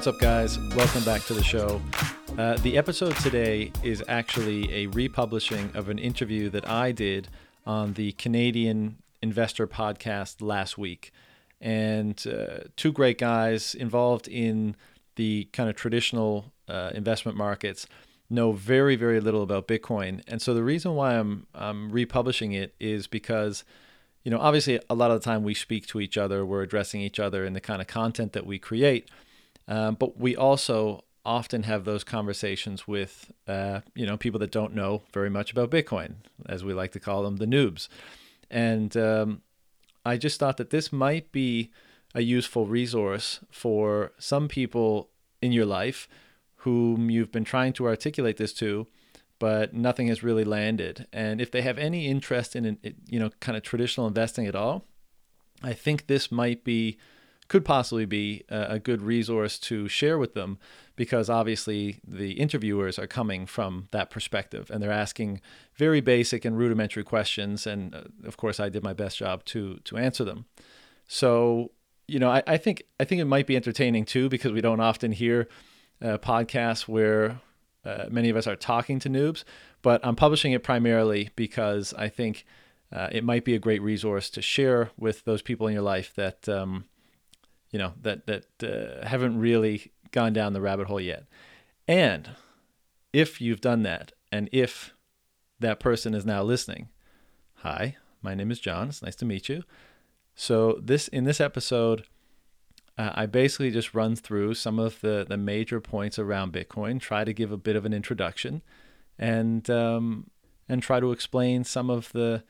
What's up, guys? Welcome back to the show. Uh, the episode today is actually a republishing of an interview that I did on the Canadian Investor podcast last week. And uh, two great guys involved in the kind of traditional uh, investment markets know very, very little about Bitcoin. And so the reason why I'm, I'm republishing it is because, you know, obviously a lot of the time we speak to each other, we're addressing each other in the kind of content that we create. Um, but we also often have those conversations with, uh, you know, people that don't know very much about Bitcoin, as we like to call them, the noobs. And um, I just thought that this might be a useful resource for some people in your life whom you've been trying to articulate this to, but nothing has really landed. And if they have any interest in, you know, kind of traditional investing at all, I think this might be, could possibly be a, good resource to share with them because obviously the interviewers are coming from that perspective and they're asking very basic and rudimentary questions. And uh, of course, I did my best job to to answer them. So you know, I, I think I think it might be entertaining too because we don't often hear uh, podcasts where uh, many of us are talking to noobs. But I'm publishing it primarily because I think uh, it might be a great resource to share with those people in your life that um, you know that that uh, haven't really gone down the rabbit hole yet. And if you've done that, and if that person is now listening, hi, my name is John. It's nice to meet you. So this in this episode, uh, I basically just run through some of the the major points around Bitcoin, try to give a bit of an introduction, and um, and try to explain some of the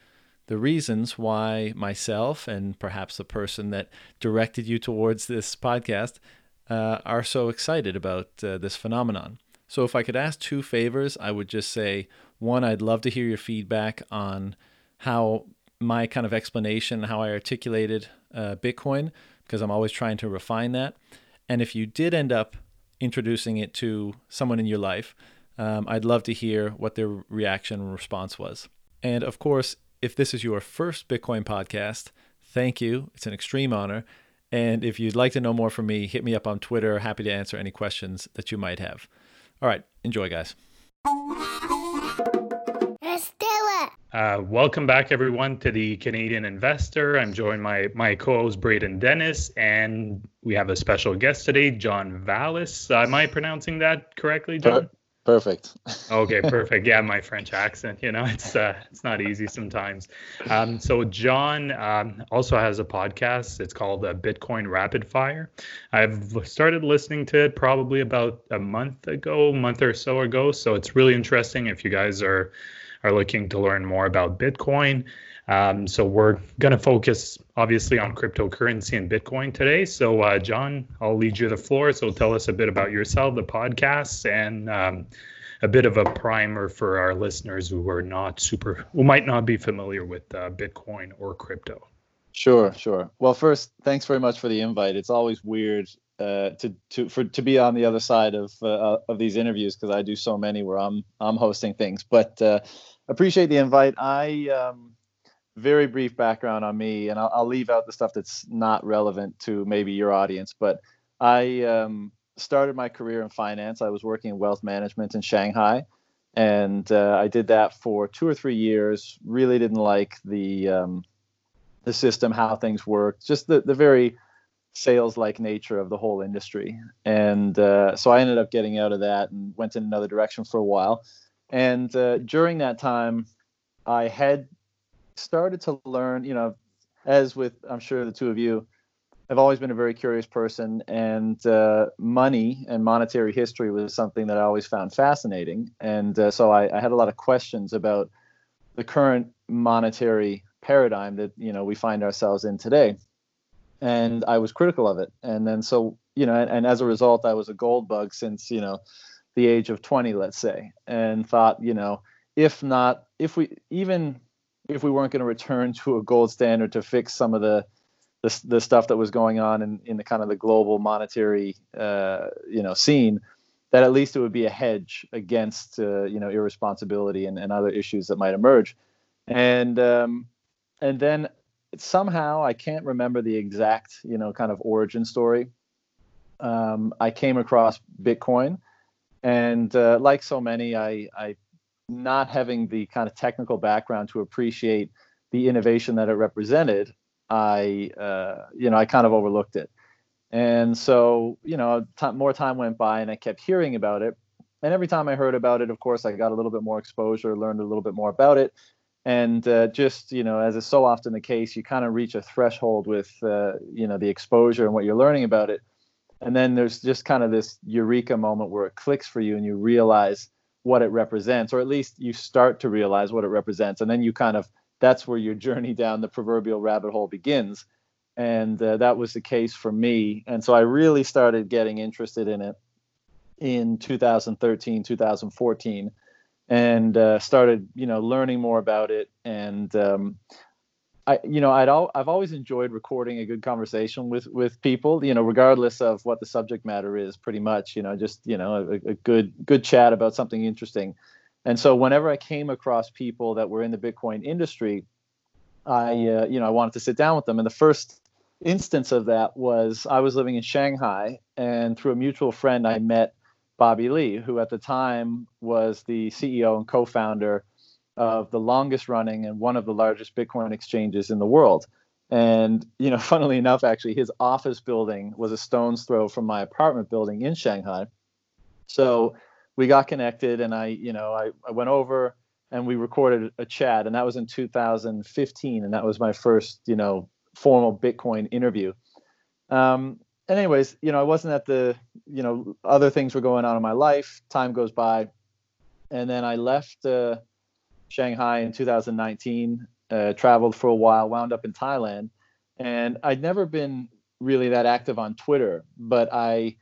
the reasons why myself and perhaps the person that directed you towards this podcast uh, are so excited about uh, this phenomenon. So, if I could ask two favors, I would just say one, I'd love to hear your feedback on how my kind of explanation, how I articulated uh, Bitcoin, because I'm always trying to refine that. And if you did end up introducing it to someone in your life, um, I'd love to hear what their reaction and response was. And of course, if this is your first Bitcoin podcast, thank you. It's an extreme honor. And if you'd like to know more from me, hit me up on Twitter. Happy to answer any questions that you might have. All right, enjoy, guys. Let's do it. Uh, welcome back, everyone, to the Canadian Investor. I'm joined by my co-host Braden Dennis, and we have a special guest today, John Vallis. Uh, am I pronouncing that correctly, John? Perfect. okay, perfect. Yeah, my French accent, you know, it's uh, it's not easy sometimes. Um, so John um, also has a podcast. It's called uh, Bitcoin Rapid Fire. I've started listening to it probably about a month ago, month or so ago. So it's really interesting if you guys are are looking to learn more about Bitcoin. Um, so we're going to focus obviously on cryptocurrency and Bitcoin today. So uh, John, I'll lead you the floor. So tell us a bit about yourself, the podcast, and um, a bit of a primer for our listeners who are not super, who might not be familiar with uh, Bitcoin or crypto. Sure, sure. Well, first, thanks very much for the invite. It's always weird uh, to to for to be on the other side of uh, of these interviews because I do so many where I'm I'm hosting things. But uh, appreciate the invite. I um, very brief background on me, and I'll, I'll, leave out the stuff that's not relevant to maybe your audience. But I um, started my career in finance. I was working in wealth management in Shanghai, and uh, I did that for two or three years. Really didn't like the um, the system, how things worked, just the the very sales like nature of the whole industry. And uh, so I ended up getting out of that and went in another direction for a while. And uh, during that time, I had started to learn, you know, as with I'm sure the two of you, I've always been a very curious person, and uh, money and monetary history was something that I always found fascinating. And uh, so I, I, had a lot of questions about the current monetary paradigm that you know we find ourselves in today. And I was critical of it. And then so you know, and, and as a result, I was a gold bug since you know the age of 20, let's say, and thought, you know, if not, if we even if we weren't going to return to a gold standard to fix some of the the, the stuff that was going on in, in the kind of the global monetary uh, you know scene that at least it would be a hedge against uh, you know irresponsibility and, and other issues that might emerge. And um, and then somehow I can't remember the exact you know kind of origin story. Um, I came across Bitcoin, and uh, like so many, I, I not having the kind of technical background to appreciate the innovation that it represented, I uh, you know I kind of overlooked it. And so you know, t- more time went by, and I kept hearing about it. And every time I heard about it, of course, I got a little bit more exposure, learned a little bit more about it, and uh, just you know, as is so often the case, you kind of reach a threshold with uh, you know the exposure and what you're learning about it, and then there's just kind of this eureka moment where it clicks for you, and you realize what it represents, or at least you start to realize what it represents, and then you kind of that's where your journey down the proverbial rabbit hole begins. And uh, that was the case for me. And so I really started getting interested in it in 2013, 2014, and uh, started, you know, learning more about it. And um, I, you know, I'd al- I've always enjoyed recording a good conversation with with people, you know, regardless of what the subject matter is. Pretty much, you know, just you know, a, a good good chat about something interesting. And so whenever I came across people that were in the Bitcoin industry, I uh, you know I wanted to sit down with them. And the first instance of that was I was living in Shanghai, and through a mutual friend, I met Bobby Lee, who at the time was the CEO and co-founder of the longest running and one of the largest Bitcoin exchanges in the world. And you know, funnily enough, actually, his office building was a stone's throw from my apartment building in Shanghai. So we got connected and I, you know, I, I went over and we recorded a chat and that was in 2015 and that was my first, you know, formal Bitcoin interview. Um, and anyways, you know, I wasn't at the, you know, other things were going on in my life. Time goes by, and then I left uh, Shanghai in 2019. Uh, traveled for a while, wound up in Thailand, and I'd never been really that active on Twitter, but I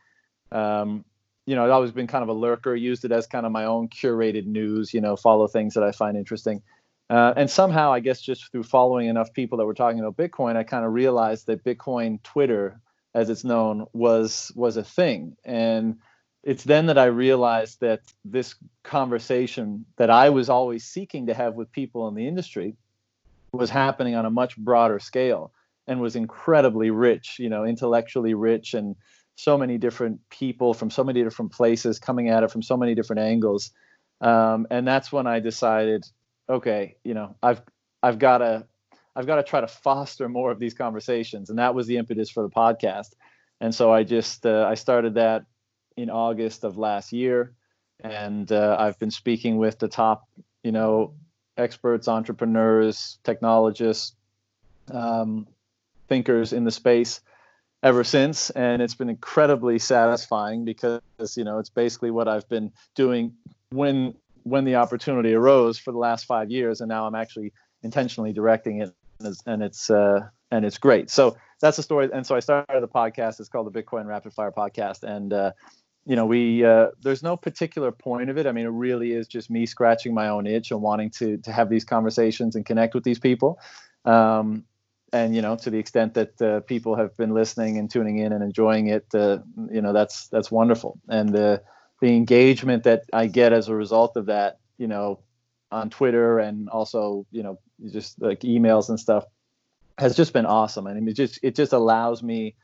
um, you know, I'd always been kind of a lurker, used it as kind of my own curated news, you know, follow things that I find interesting. Uh, and somehow, I guess, just through following enough people that were talking about Bitcoin, I kind of realized that Bitcoin Twitter, as it's known, was was a thing. And it's then that I realized that this conversation that I was always seeking to have with people in the industry was happening on a much broader scale and was incredibly rich, you know, intellectually rich and so many different people from so many different places coming at it from so many different angles. Um, and that's when i decided okay you know i've i've got to i've got to try to foster more of these conversations. And that was the impetus for the podcast. And so i just uh, i started that in august of last year. And uh, i've been speaking with the top you know experts entrepreneurs technologists um, thinkers in the space ever since. And it's been incredibly satisfying because you know it's basically what I've been doing when when the opportunity arose for the last 5 years. And now I'm actually intentionally directing it. And it's uh, and it's great. So that's the story. And so I started the podcast. It's called the Bitcoin Rapid Fire podcast. And uh, you know we uh, there's no particular point of it. I mean it really is just me scratching my own itch and wanting to to have these conversations and connect with these people. Um, and you know to the extent that uh, people have been listening and tuning in and enjoying it uh, you know that's that's wonderful. And the the engagement that i get as a result of that you know on twitter and also you know just like emails and stuff has just been awesome. I and mean, it just it just allows me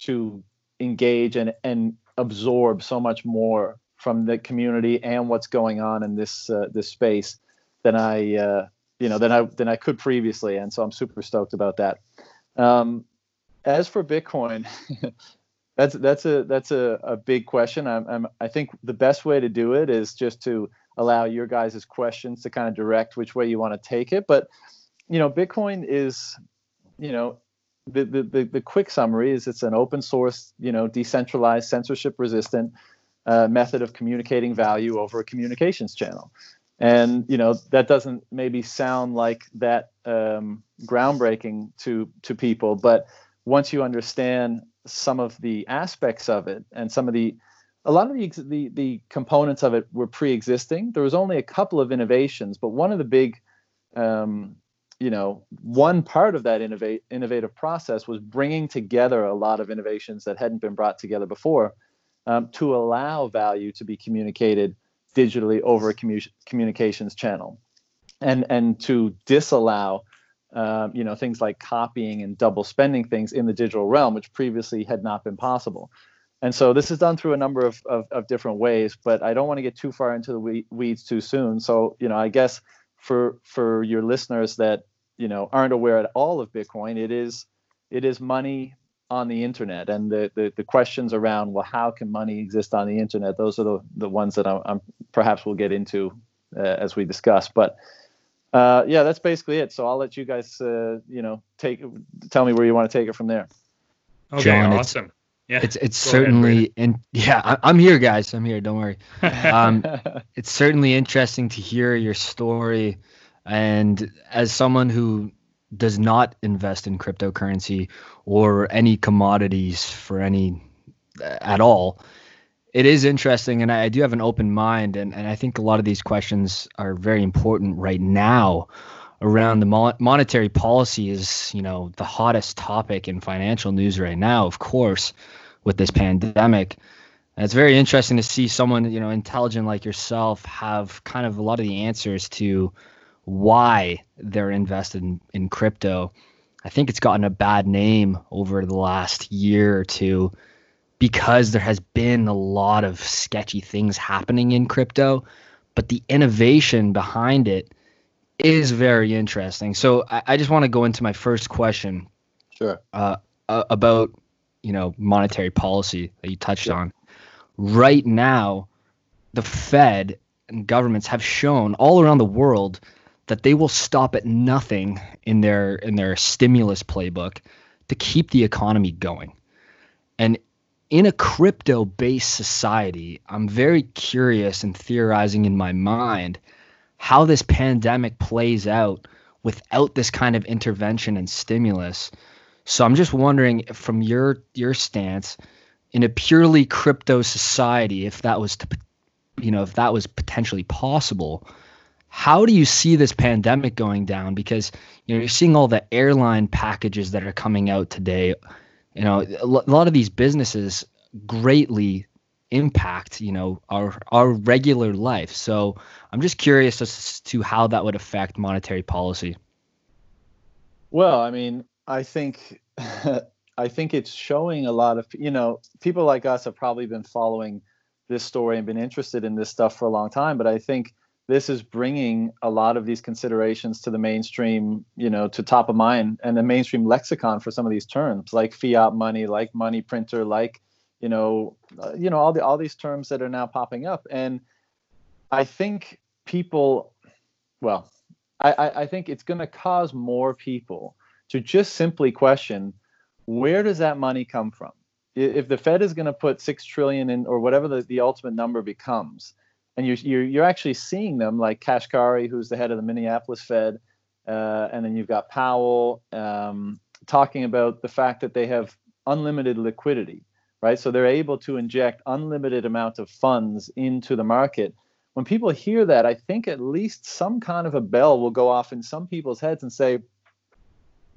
to engage and and absorb so much more from the community and what's going on in this uh, this space than I uh, you know than I than I could previously, and so I'm super stoked about that. Um, as for Bitcoin, that's that's a that's a, a big question. I'm, I'm I think the best way to do it is just to allow your guys' questions to kind of direct which way you want to take it. But you know, Bitcoin is you know the, the, the, quick summary is it's an open source, you know, decentralized, censorship resistant uh, method of communicating value over a communications channel. And you know that doesn't maybe sound like that um, groundbreaking to to people but once you understand some of the aspects of it and some of the a lot of the, the, the components of it were pre-existing there was only a couple of innovations but one of the big um, you know one part of that innovate, innovative process was bringing together a lot of innovations that hadn't been brought together before um, to allow value to be communicated digitally over a commu- communications channel, and and to disallow um, you know things like copying and double spending things in the digital realm, which previously had not been possible. And so this is done through a number of, of, of different ways, but I don't want to get too far into the weeds too soon. So, you know, I guess for for your listeners that, you know, aren't aware at all of Bitcoin, it is it is money on the internet. And the, the, the questions around well how can money exist on the internet? Those are the, the ones that I'm, I'm perhaps we'll get into uh, as we discuss. But uh, yeah that's basically it. So i'll let you guys uh, you know take tell me where you want to take it from there. Okay John, awesome yeah, it's it's certainly and yeah, I'm here, guys. I'm here. Don't worry. Um, it's certainly interesting to hear your story, and as someone who does not invest in cryptocurrency or any commodities for any at all, it is interesting, and I, I do have an open mind, and and I think a lot of these questions are very important right now around the mo- monetary policy is, you know, the hottest topic in financial news right now, of course, with this pandemic. And it's very interesting to see someone, you know, intelligent like yourself have kind of a lot of the answers to why they're invested in, in crypto. I think it's gotten a bad name over the last year or two because there has been a lot of sketchy things happening in crypto, but the innovation behind it is very interesting. So I, I just want to go into my first question. Sure. Uh, uh, about you know monetary policy that you touched yeah. on. Right now, the Fed and governments have shown all around the world that they will stop at nothing in their in their stimulus playbook to keep the economy going. And in a crypto based society, I'm very curious and theorizing in my mind how this pandemic plays out without this kind of intervention and stimulus. So I'm just wondering from your your stance in a purely crypto society if that was to you know if that was potentially possible how do you see this pandemic going down because you know you're seeing all the airline packages that are coming out today you know a lot of these businesses greatly impact you know our our regular life. So i'm just curious as to how that would affect monetary policy. Well i mean i think i think it's showing a lot of you know people like us have probably been following this story and been interested in this stuff for a long time but i think this is bringing a lot of these considerations to the mainstream, you know, to top of mind and the mainstream lexicon for some of these terms, like fiat money, like money printer, like you know, uh, you know all the all these terms that are now popping up, and I think people, well, I, I think it's going to cause more people to just simply question where does that money come from? If the Fed is going to put six trillion in, or whatever the, the ultimate number becomes, and you're, you're you're actually seeing them like Kashkari, who's the head of the Minneapolis Fed, uh, and then you've got Powell um, talking about the fact that they have unlimited liquidity right? So they're able to inject unlimited amount of funds into the market. When people hear that, I think at least some kind of a bell will go off in some people's heads and say,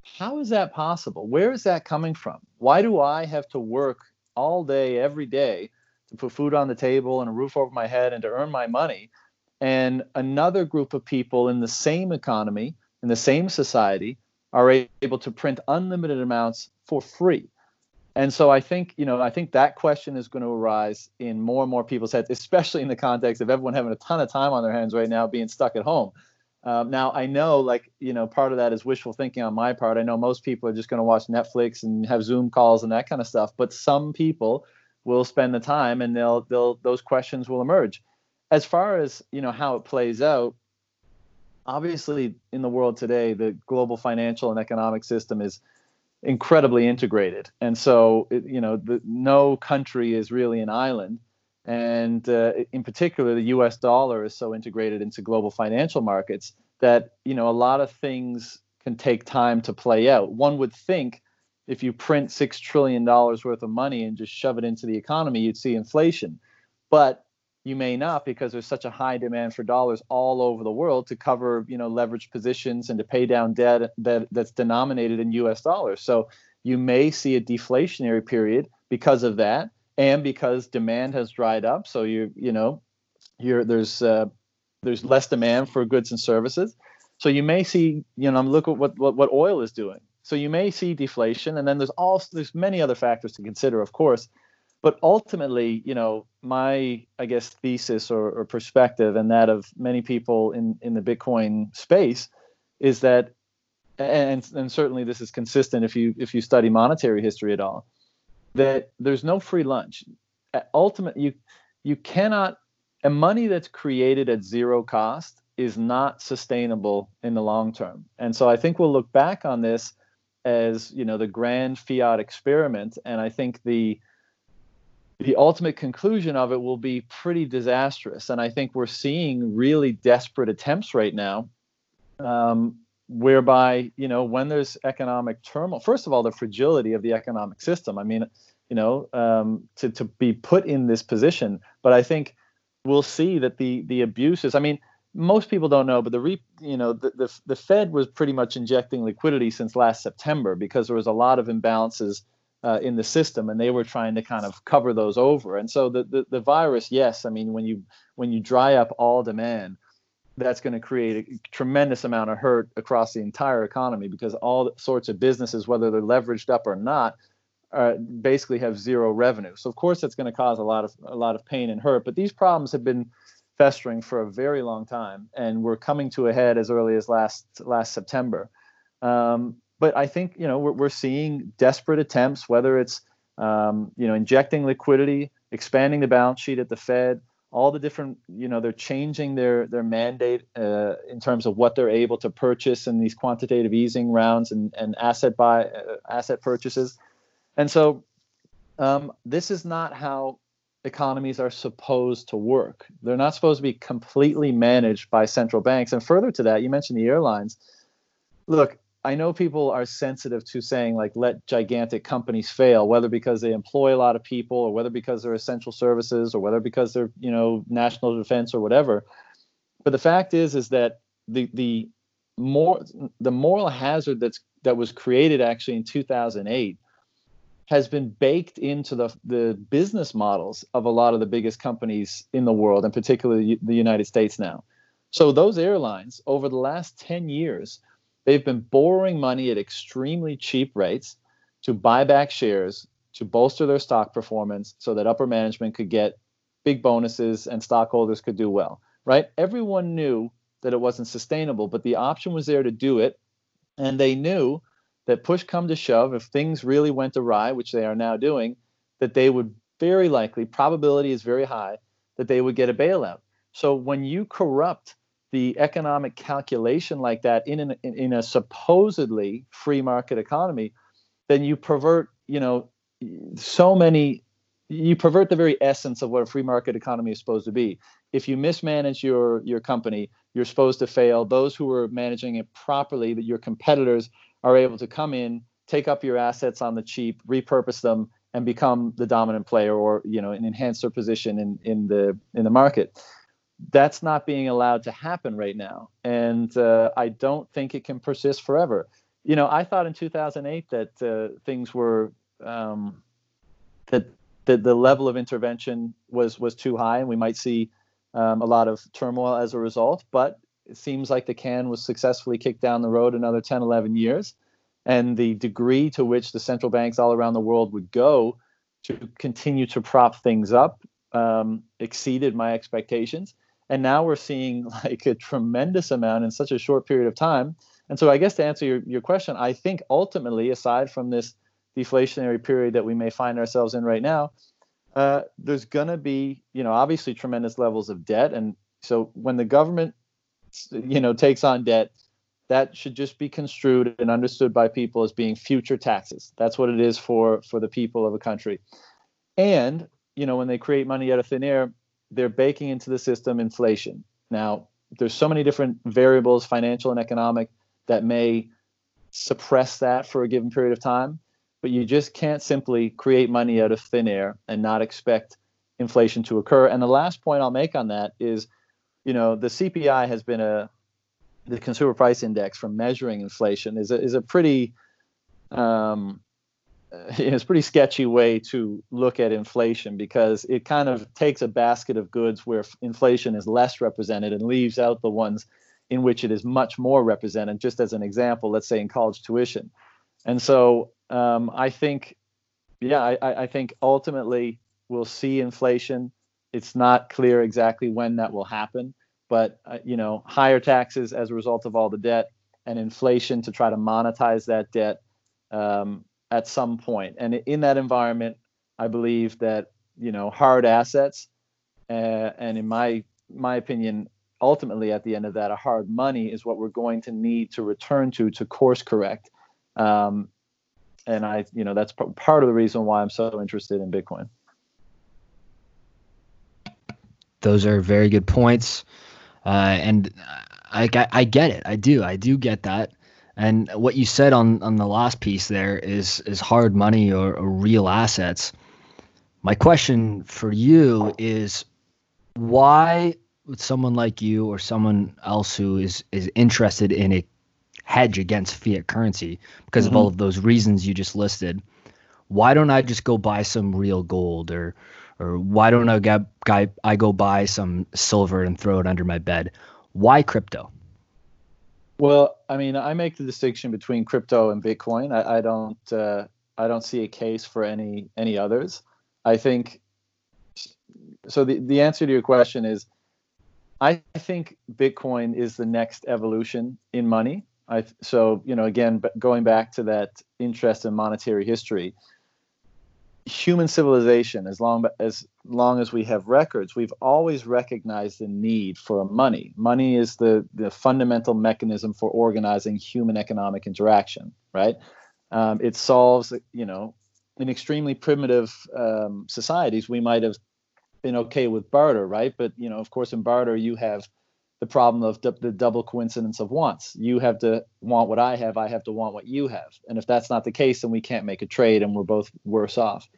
how is that possible? Where is that coming from? Why do I have to work all day, every day to put food on the table and a roof over my head and to earn my money? And another group of people in the same economy, in the same society, are able to print unlimited amounts for free and so I think, you know, I think that question is going to arise in more and more people's heads, especially in the context of everyone having a ton of time on their hands right now, being stuck at home. Um, now I know, like, you know, part of that is wishful thinking on my part. I know most people are just going to watch Netflix and have Zoom calls and that kind of stuff, but some people will spend the time and they'll they'll those questions will emerge. As far as you know how it plays out, obviously in the world today, the global financial and economic system is incredibly integrated. And so, you know, the, no country is really an island. And uh, in particular, the US dollar is so integrated into global financial markets that, you know, a lot of things can take time to play out. One would think if you print $6 trillion worth of money and just shove it into the economy, you'd see inflation. But you may not because there's such a high demand for dollars all over the world to cover you know leveraged positions and to pay down debt that that's denominated in US dollars. So you may see a deflationary period because of that and because demand has dried up. So you you know you're there's uh, there's less demand for goods and services. So you may see you know look at what what, what oil is doing. So you may see deflation and then there's all there's many other factors to consider of course but ultimately, you know, my I guess thesis or, or perspective, and that of many people in in the Bitcoin space, is that, and and certainly this is consistent if you if you study monetary history at all, that there's no free lunch. Ultimately, you you cannot and money that's created at zero cost is not sustainable in the long term. And so I think we'll look back on this as you know the grand fiat experiment, and I think the the ultimate conclusion of it will be pretty disastrous. And I think we're seeing really desperate attempts right now, um, whereby, you know, when there's economic turmoil, first of all, the fragility of the economic system. I mean, you know, um, to, to be put in this position. But I think we'll see that the the abuses, I mean, most people don't know, but the re, you know the, the the Fed was pretty much injecting liquidity since last September because there was a lot of imbalances uh, in the system, and they were trying to kind of cover those over. And so the, the the virus, yes, I mean when you when you dry up all demand, that's going to create a tremendous amount of hurt across the entire economy because all sorts of businesses, whether they're leveraged up or not, uh, basically have zero revenue. So of course that's going to cause a lot of a lot of pain and hurt. But these problems have been festering for a very long time, and we're coming to a head as early as last last September. Um, but I think you know we're, we're seeing desperate attempts, whether it's um, you know injecting liquidity, expanding the balance sheet at the Fed, all the different you know they're changing their their mandate uh, in terms of what they're able to purchase in these quantitative easing rounds and and asset buy uh, asset purchases, and so um, this is not how economies are supposed to work. They're not supposed to be completely managed by central banks. And further to that, you mentioned the airlines. Look, I know people are sensitive to saying like let gigantic companies fail, whether because they employ a lot of people or whether because they're essential services or whether because they're you know national defense or whatever. But the fact is is that the the more the moral hazard that's that was created actually in 2008 has been baked into the the business models of a lot of the biggest companies in the world, and particularly the United States now. So those airlines over the last 10 years They've been borrowing money at extremely cheap rates to buy back shares to bolster their stock performance so that upper management could get big bonuses and stockholders could do well, right? Everyone knew that it wasn't sustainable, but the option was there to do it. And they knew that push come to shove, if things really went awry, which they are now doing, that they would very likely, probability is very high, that they would get a bailout. So when you corrupt the economic calculation like that in an, in a supposedly free market economy, then you pervert, you know, so many you pervert the very essence of what a free market economy is supposed to be. If you mismanage your your company, you're supposed to fail. Those who are managing it properly, that your competitors are able to come in, take up your assets on the cheap, repurpose them, and become the dominant player, or you know, enhance their position in in the in the market that's not being allowed to happen right now. And uh, I don't think it can persist forever. You know, I thought in 2008 that uh, things were um, that that the level of intervention was was too high, and we might see um, a lot of turmoil as a result. But it seems like the can was successfully kicked down the road another 10, 11 years, and the degree to which the central banks all around the world would go to continue to prop things up um, exceeded my expectations and now we're seeing like a tremendous amount in such a short period of time. And so i guess to answer your, your question i think ultimately aside from this deflationary period that we may find ourselves in right now uh, there's going to be you know obviously tremendous levels of debt. And so when the government you know takes on debt that should just be construed and understood by people as being future taxes. That's what it is for for the people of a country. And you know when they create money out of thin air they're baking into the system inflation. Now, there's so many different variables, financial and economic, that may suppress that for a given period of time, but you just can't simply create money out of thin air and not expect inflation to occur. And the last point I'll make on that is, you know, the CPI has been a the consumer price index for measuring inflation is a, is a pretty um, it's a pretty sketchy way to look at inflation because it kind of takes a basket of goods where inflation is less represented and leaves out the ones in which it is much more represented. Just as an example, let's say in college tuition. And so um, I think, yeah, I, I think ultimately we'll see inflation. It's not clear exactly when that will happen, but uh, you know, higher taxes as a result of all the debt and inflation to try to monetize that debt um, at some point. And in that environment, I believe that you know hard assets, uh, and in my my opinion, ultimately at the end of that, a hard money is what we're going to need to return to to course correct. Um, and I, you know, that's p- part of the reason why I'm so interested in Bitcoin. Those are very good points, uh, and I, I, I get it. I do. I do get that. And what you said on on the last piece there is is hard money or, or real assets. My question for you is why would someone like you or someone else who is is interested in a hedge against fiat currency because mm-hmm. of all of those reasons you just listed why don't i just go buy some real gold or or why don't I get guy I go buy some silver and throw it under my bed? Why crypto? Well, I mean, I make the distinction between crypto and Bitcoin. I, I don't uh, I don't see a case for any any others. I think so. The the answer to your question is, I think Bitcoin is the next evolution in money. I so you know again, going back to that interest in monetary history human civilization, as long as long as we have records, we've always recognized the need for money. Money is the the fundamental mechanism for organizing human economic interaction. Right? Um, it solves, you know, in extremely primitive um, societies, we might have been okay with barter, right? But you know, of course, in barter, you have the problem of d- the double coincidence of wants. You have to want what I have, I have to want what you have. And if that's not the case, then we can't make a trade and we're both worse off.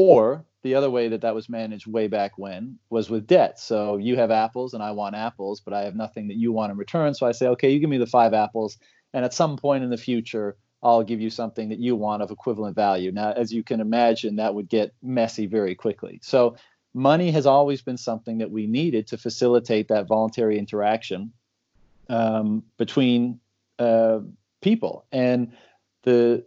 Or the other way that that was managed way back when was with debt. So you have apples and I want apples, but I have nothing that you want in return. So I say, okay, you give me the five apples. And at some point in the future, I'll give you something that you want of equivalent value. Now, as you can imagine, that would get messy very quickly. So money has always been something that we needed to facilitate that voluntary interaction um, between uh, people. And the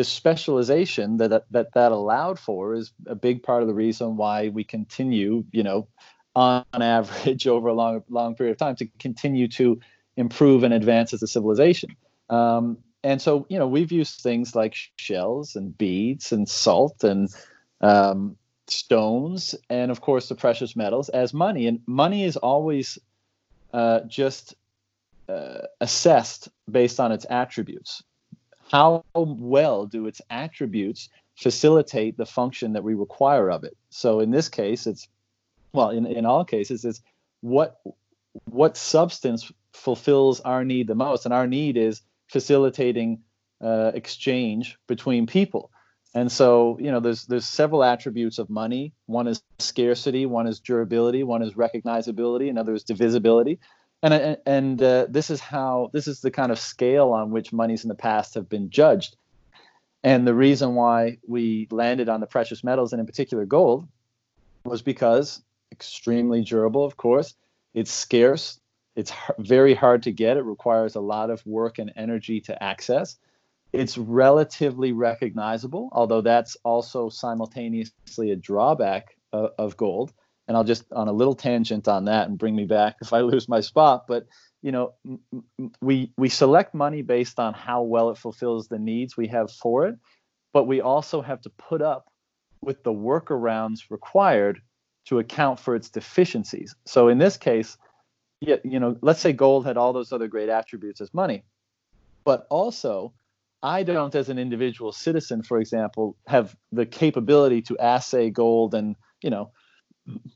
the specialization that, that that allowed for is a big part of the reason why we continue, you know, on average over a long long period of time to continue to improve and advance as a civilization. Um, and so, you know, we've used things like shells and beads and salt and um, stones and of course the precious metals as money and money is always uh, just uh, assessed based on its attributes how well do its attributes facilitate the function that we require of it so in this case it's well in, in all cases it's what what substance fulfills our need the most and our need is facilitating uh, exchange between people and so, you know, there's there's several attributes of money. One is scarcity, one is durability, one is recognizability, another is divisibility. And and uh, this is how this is the kind of scale on which monies in the past have been judged. And the reason why we landed on the precious metals and in particular gold was because extremely durable, of course. It's scarce. It's very hard to get. It requires a lot of work and energy to access it's relatively recognizable, although that's also simultaneously a drawback of, of, gold. And I'll just on a little tangent on that and bring me back if I lose my spot. But you know, we we select money based on how well it fulfills the needs we have for it, but we also have to put up with the workarounds required to account for its deficiencies. So in this case, yeah, you know, let's say gold had all those other great attributes as money, but also I don't, as an individual citizen, for example, have the capability to assay gold and, you know,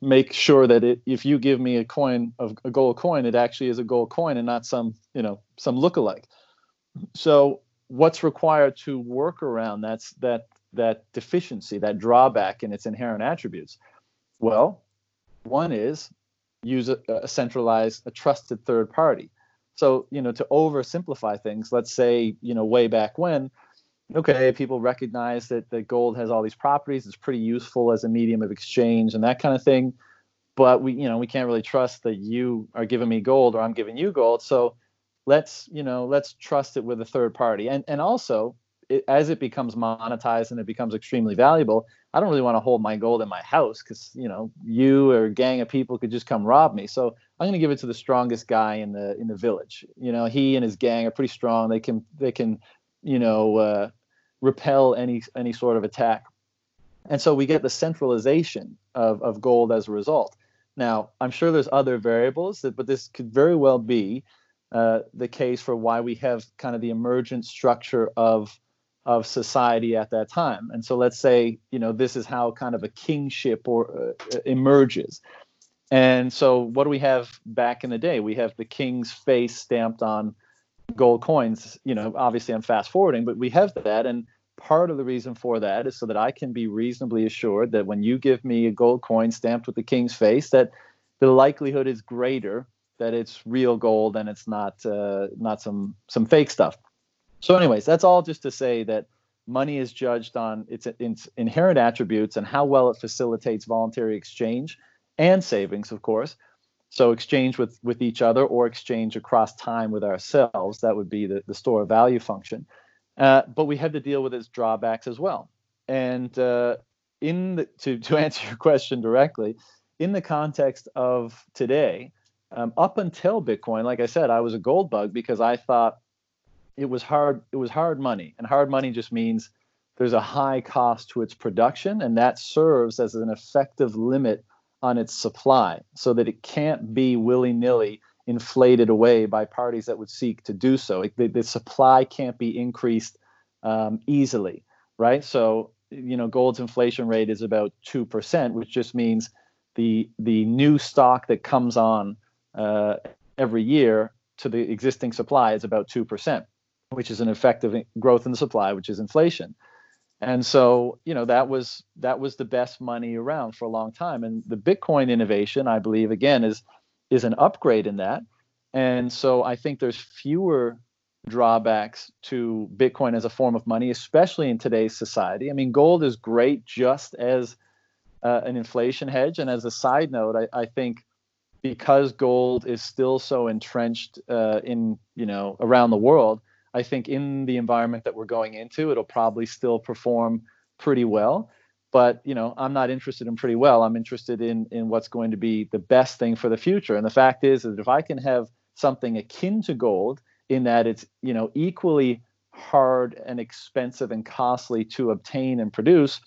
make sure that it, if you give me a coin of a gold coin, it actually is a gold coin and not some, you know, some lookalike. So what's required to work around that's that that deficiency, that drawback in its inherent attributes? Well, one is use a, a centralized, a trusted third party. So, you know, to oversimplify things, let's say, you know, way back when, okay, people recognize that, that gold has all these properties, it's pretty useful as a medium of exchange and that kind of thing. But we, you know, we can't really trust that you are giving me gold or I'm giving you gold. So let's, you know, let's trust it with a third party. And and also it, as it becomes monetized and it becomes extremely valuable, I don't really want to hold my gold in my house because you know you or a gang of people could just come rob me. So I'm going to give it to the strongest guy in the in the village. You know, he and his gang are pretty strong. They can they can you know uh, repel any any sort of attack. And so we get the centralization of, of gold as a result. Now, I'm sure there's other variables, that, but this could very well be uh, the case for why we have kind of the emergent structure of of society at that time. And so let's say, you know, this is how kind of a kingship or uh, emerges. And so what do we have back in the day? We have the king's face stamped on gold coins. You know, obviously I'm fast forwarding, but we have that and part of the reason for that is so that I can be reasonably assured that when you give me a gold coin stamped with the king's face that the likelihood is greater that it's real gold and it's not uh, not some some fake stuff. So, anyways, that's all just to say that money is judged on its, its inherent attributes and how well it facilitates voluntary exchange and savings, of course. So, exchange with with each other or exchange across time with ourselves. That would be the, the store of value function. Uh, but we had to deal with its drawbacks as well. And uh, in the, to to answer your question directly, in the context of today, um, up until Bitcoin, like I said, I was a gold bug because I thought it was hard. It was hard money, and hard money just means there's a high cost to its production, and that serves as an effective limit on its supply, so that it can't be willy nilly inflated away by parties that would seek to do so. It, the, the, supply can't be increased um, easily, right? So you know, gold's inflation rate is about two percent, which just means the the new stock that comes on uh, every year to the existing supply is about two percent which is an effective growth in the supply, which is inflation. And so, you know, that was that was the best money around for a long time. And the Bitcoin innovation, I believe, again, is is an upgrade in that. And so I think there's fewer drawbacks to Bitcoin as a form of money, especially in today's society. I mean, gold is great just as uh, an inflation hedge. And as a side note, I, I think because gold is still so entrenched uh, in, you know, around the world, I think in the environment that we're going into, it'll probably still perform pretty well. But you know, I'm not interested in pretty well. I'm interested in in what's going to be the best thing for the future. And the fact is that if I can have something akin to gold in that it's you know equally hard and expensive and costly to obtain and produce,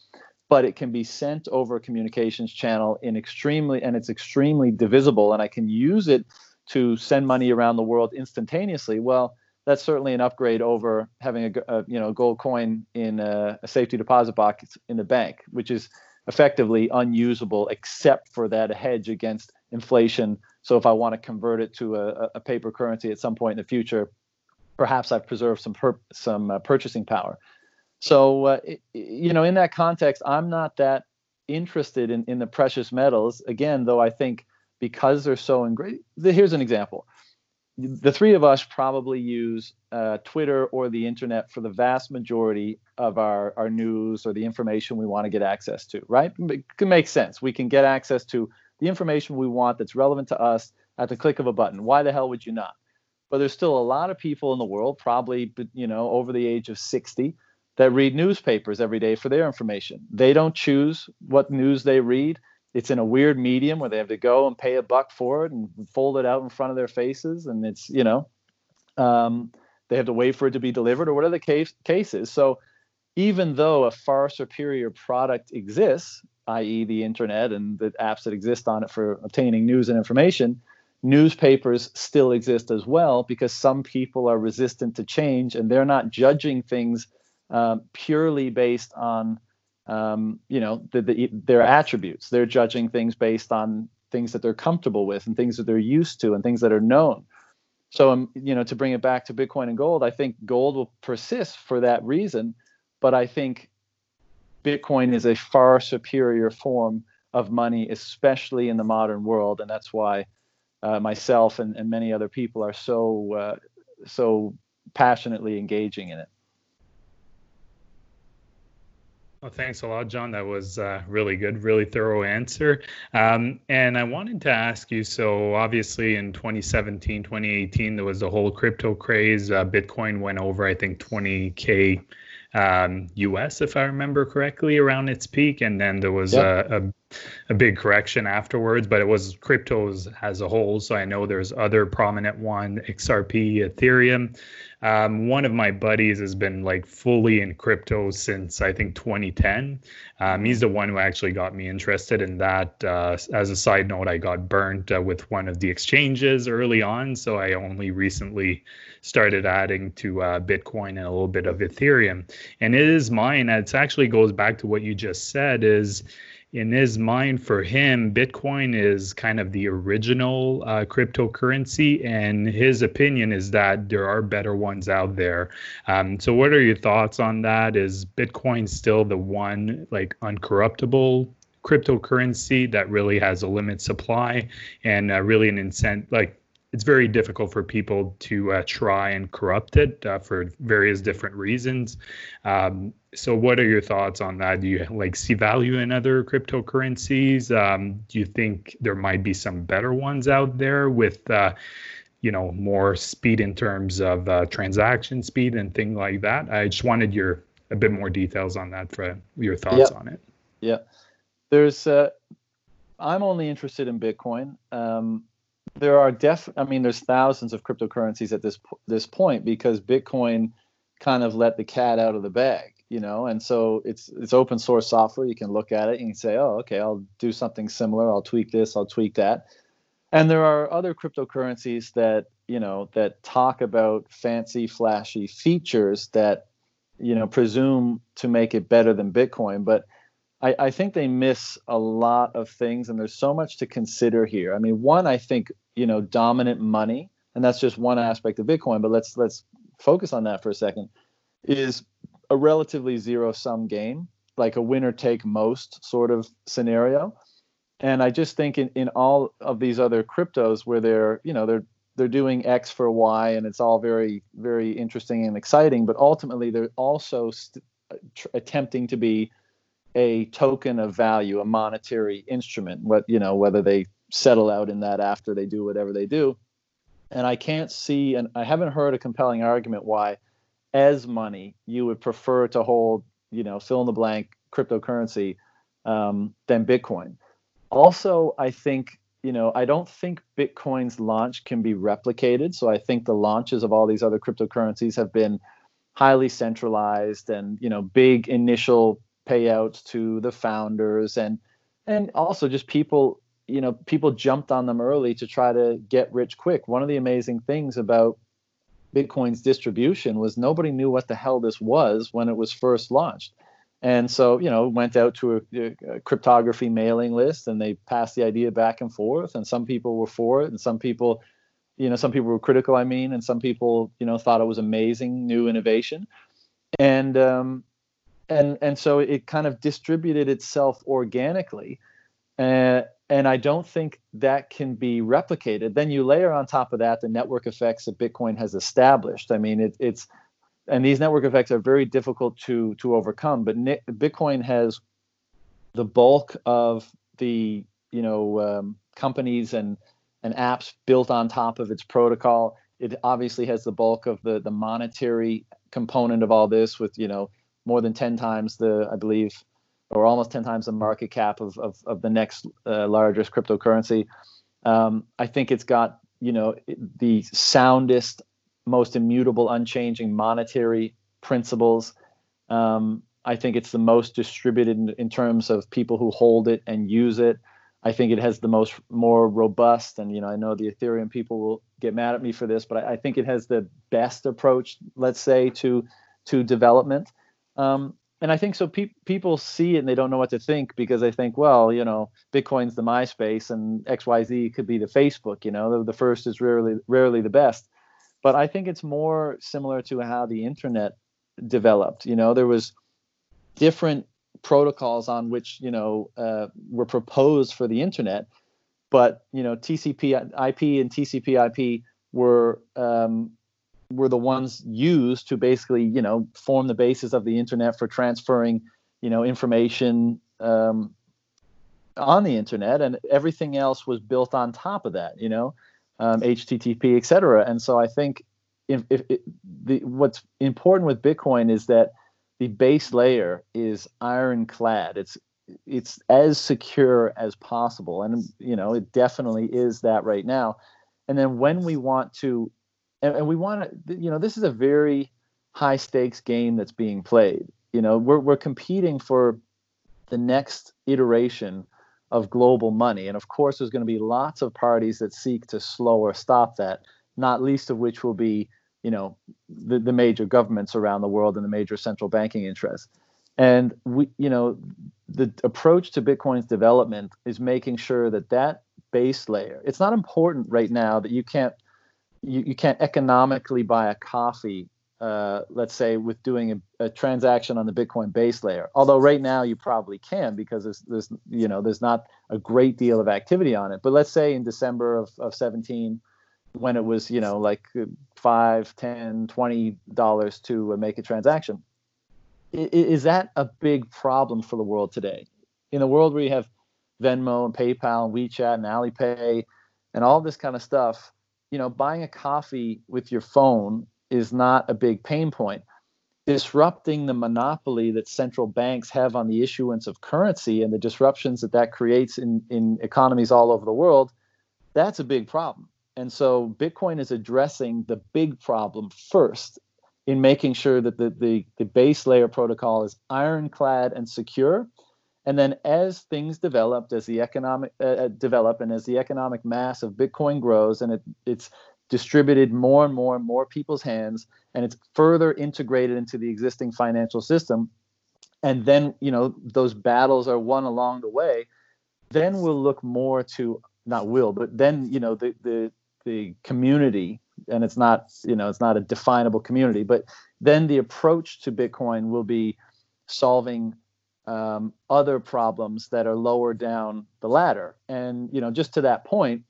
but it can be sent over a communications channel in extremely and it's extremely divisible, and I can use it to send money around the world instantaneously. Well, that's certainly an upgrade over having a, a you know gold coin in a, a, safety deposit box in the bank, which is effectively unusable except for that hedge against inflation. So if I want to convert it to a, a paper currency at some point in the future, perhaps I've preserved some per, some uh, purchasing power. So uh, it, you know, in that context, I'm not that interested in in the precious metals. Again, though, I think because they're so ingrained. Here's an example the three of us probably use uh, Twitter or the internet for the vast majority of our, our news or the information we want to get access to, right? It can make sense. We can get access to the information we want that's relevant to us at the click of a button. Why the hell would you not? But there's still a lot of people in the world, probably you know over the age of 60, that read newspapers every day for their information. They don't choose what news they read it's in a weird medium where they have to go and pay a buck for it and fold it out in front of their faces and it's you know um, they have to wait for it to be delivered or whatever the case, so even though a far superior product exists i.e the internet and the apps that exist on it for obtaining news and information newspapers still exist as well because some people are resistant to change and they're not judging things uh, purely based on um, you know, the, the, their attributes. They're judging things based on things that they're comfortable with and things that they're used to and things that are known. So, um, you know, to bring it back to Bitcoin and gold, I think gold will persist for that reason, but I think Bitcoin is a far superior form of money, especially in the modern world, and that's why uh, myself and, and many other people are so uh, so passionately engaging in it. Well, thanks a lot, John. That was uh, really good, really thorough answer. Um, and I wanted to ask you so, obviously, in 2017, 2018, there was the whole crypto craze. Uh, Bitcoin went over, I think, 20K um, US, if I remember correctly, around its peak. And then there was yep. a, a, a, big correction afterwards, but it was cryptos as a whole. So I know there's other prominent one, XRP, Ethereum. Um, one of my buddies has been like fully in crypto since I think 2010. Um, he's the one who actually got me interested in that. Uh, as a side note, I got burnt uh, with one of the exchanges early on, so I only recently started adding to uh, Bitcoin and a little bit of Ethereum. And it is mine. It actually goes back to what you just said. Is in his mind, for him, Bitcoin is kind of the original uh, cryptocurrency, and his opinion is that there are better ones out there. Um, so, what are your thoughts on that? Is Bitcoin still the one like uncorruptible cryptocurrency that really has a limit supply and uh, really an incentive like it's very difficult for people to uh, try and corrupt it uh, for various different reasons. Um, so, what are your thoughts on that? Do you like see value in other cryptocurrencies? Um, do you think there might be some better ones out there with, uh, you know, more speed in terms of uh, transaction speed and things like that? I just wanted your a bit more details on that for your thoughts on it. Yeah, there's. Uh, I'm only interested in Bitcoin. Um, there are def i mean there's thousands of cryptocurrencies at this this point because bitcoin kind of let the cat out of the bag you know? And so it's it's open source software. You can look at it and you say oh okay i'll do something similar. I'll tweak this i'll tweak that. And there are other cryptocurrencies that you know that talk about fancy flashy features that you know presume to make it better than bitcoin. But I, I think they miss a lot of things, and there's so much to consider here. I mean, one, I think you know, dominant money, and that's just one aspect of Bitcoin. But let's let's focus on that for a second. Is a relatively zero sum game, like a winner take most sort of scenario. And I just think in, in all of these other cryptos where they're, you know, they're they're doing X for Y and it's all very, very interesting and exciting, but ultimately they're also st- tr- attempting to be a token of value, a monetary instrument. What you know, whether they settle out in that after they do whatever they do, and I can't see, and I haven't heard a compelling argument why, as money, you would prefer to hold, you know, fill in the blank cryptocurrency um, than Bitcoin. Also, I think you know, I don't think Bitcoin's launch can be replicated. So I think the launches of all these other cryptocurrencies have been highly centralized and you know big initial payouts to the founders and and also just people you know people jumped on them early to try to get rich quick. One of the amazing things about bitcoin's distribution was nobody knew what the hell this was when it was first launched. And so you know went out to a, a cryptography mailing list and they passed the idea back and forth. And some people were for it and some people you know some people were critical i mean and some people you know thought it was amazing new innovation. And um, and and so it kind of distributed itself organically. Uh, and i don't think that can be replicated. Then you layer on top of that the network effects that bitcoin has established. I mean it, it's and these network effects are very difficult to to overcome but bitcoin has the bulk of the you know um, companies and and apps built on top of its protocol. It obviously has the bulk of the the monetary component of all this with you know more than 10 times the, I believe, or almost 10 times the market cap of, of, of the next uh, largest cryptocurrency. Um, I think it's got, you know, the soundest, most immutable, unchanging monetary principles. Um, I think it's the most distributed in, in, terms of people who hold it and use it. I think it has the most more robust, and you know, I know the Ethereum people will get mad at me for this, but I, I think it has the best approach, let's say, to to development. Um, and I think so. Pe- people see it and they don't know what to think because they think, well, you know, Bitcoin's the MySpace and XYZ could be the Facebook. You know, the, the first is rarely rarely the best. But I think it's more similar to how the internet developed. You know, there was different protocols on which you know uh, were proposed for the internet, but you know, TCP/IP and TCP/IP were um, were the ones used to basically, you know, form the basis of the internet for transferring, you know, information um, on the internet, and everything else was built on top of that, you know, um, HTTP, et cetera. And so I think if, if, if the, what's important with Bitcoin is that the base layer is ironclad. It's it's as secure as possible, and you know it definitely is that right now. And then when we want to, and, and we want to, you know, this is a very high stakes game that's being played. You know, we're we're competing for the next iteration of global money, and of course, there's going to be lots of parties that seek to slow or stop that. Not least of which will be you know the, the major governments around the world and the major central banking interests and we you know the approach to bitcoin's development is making sure that that base layer it's not important right now that you can't you, you can't economically buy a coffee uh, let's say with doing a, a, transaction on the bitcoin base layer although right now you probably can because there's, there's you know there's not a great deal of activity on it but let's say in december of, of 17 when it was you know like five, ten, twenty dollars to uh, make a transaction. Is that a big problem for the world today? In a world where you have Venmo and PayPal and WeChat and Alipay and all this kind of stuff, you know, buying a coffee with your phone is not a big pain point. Disrupting the monopoly that central banks have on the issuance of currency and the disruptions that that creates in, in economies all over the world, that's a big problem. And so Bitcoin is addressing the big problem first in making sure that the, the, the base layer protocol is ironclad and secure. And then as things develop, as the economic uh, uh, develop and as the economic mass of Bitcoin grows and it, it's distributed more and more and more people's hands and it's further integrated into the existing financial system and then you know those battles are won along the way then we'll look more to not will but then you know the the the community and it's not you know it's not a definable community but then the approach to bitcoin will be solving um, other problems that are lower down the ladder. And you know just to that point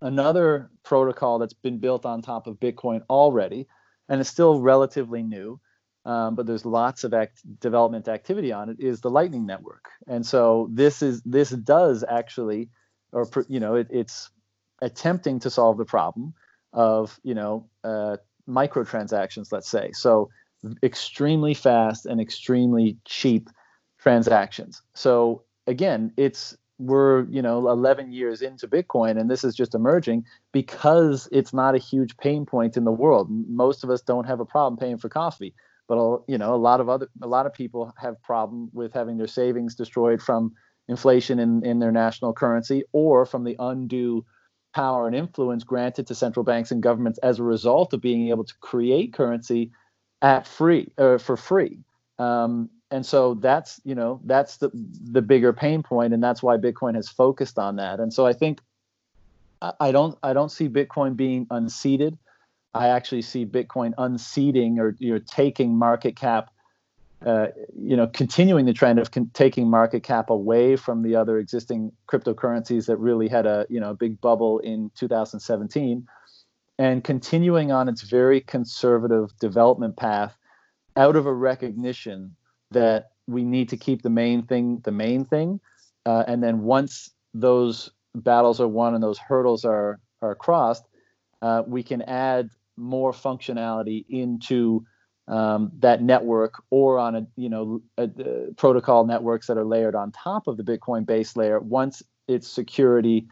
another protocol that's been built on top of bitcoin already and it's still relatively new um, but there's lots of act- development activity on it is the lightning network. And so this is this does actually or you know it, it's attempting to solve the problem of you know uh, microtransactions let's say. So extremely fast and extremely cheap transactions so again it's we're you know 11 years into bitcoin and this is just emerging because it's not a huge pain point in the world most of us don't have a problem paying for coffee but you know a lot of other a lot of people have problem with having their savings destroyed from inflation in, in their national currency or from the undue power and influence granted to central banks and governments as a result of being able to create currency at free or uh, for free. Um, and so that's you know that's the the bigger pain point, and that's why Bitcoin has focused on that. And so I think I don't I don't see Bitcoin being unseated. I actually see Bitcoin unseating or you're taking market cap uh, you know, continuing the trend of con- taking market cap away from the other existing cryptocurrencies that really had a you know a big bubble in 2017, and continuing on its very conservative development path, out of a recognition that we need to keep the main thing the main thing, uh, and then once those battles are won and those hurdles are are crossed, uh, we can add more functionality into um, that network or on a you know a, a protocol networks that are layered on top of the Bitcoin base layer once its security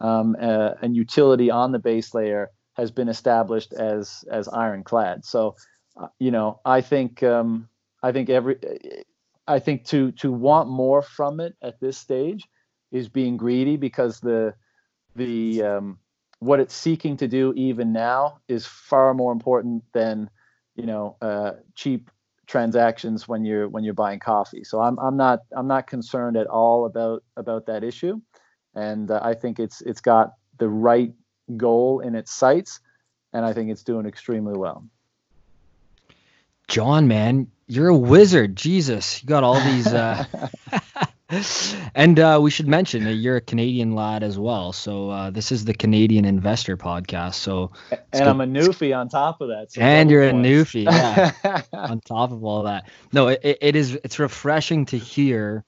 um, uh, and utility on the base layer has been established as as ironclad. So uh, you know I think um, I think every I think to to want more from it at this stage is being greedy because the the um, what it's seeking to do even now is far more important than you know uh, cheap transactions when you're when you're buying coffee. So I'm I'm not I'm not concerned at all about about that issue, and uh, I think it's it's got the right goal in its sights, and I think it's doing extremely well. John, man, you're a wizard. Jesus, you got all these. Uh... and uh, we should mention that you're a Canadian lad as well. So uh, this is the Canadian Investor Podcast. So and I'm a newfie on top of that. So and you're points. a newfie, yeah. on top of all that. No, it, it is. It's refreshing to hear.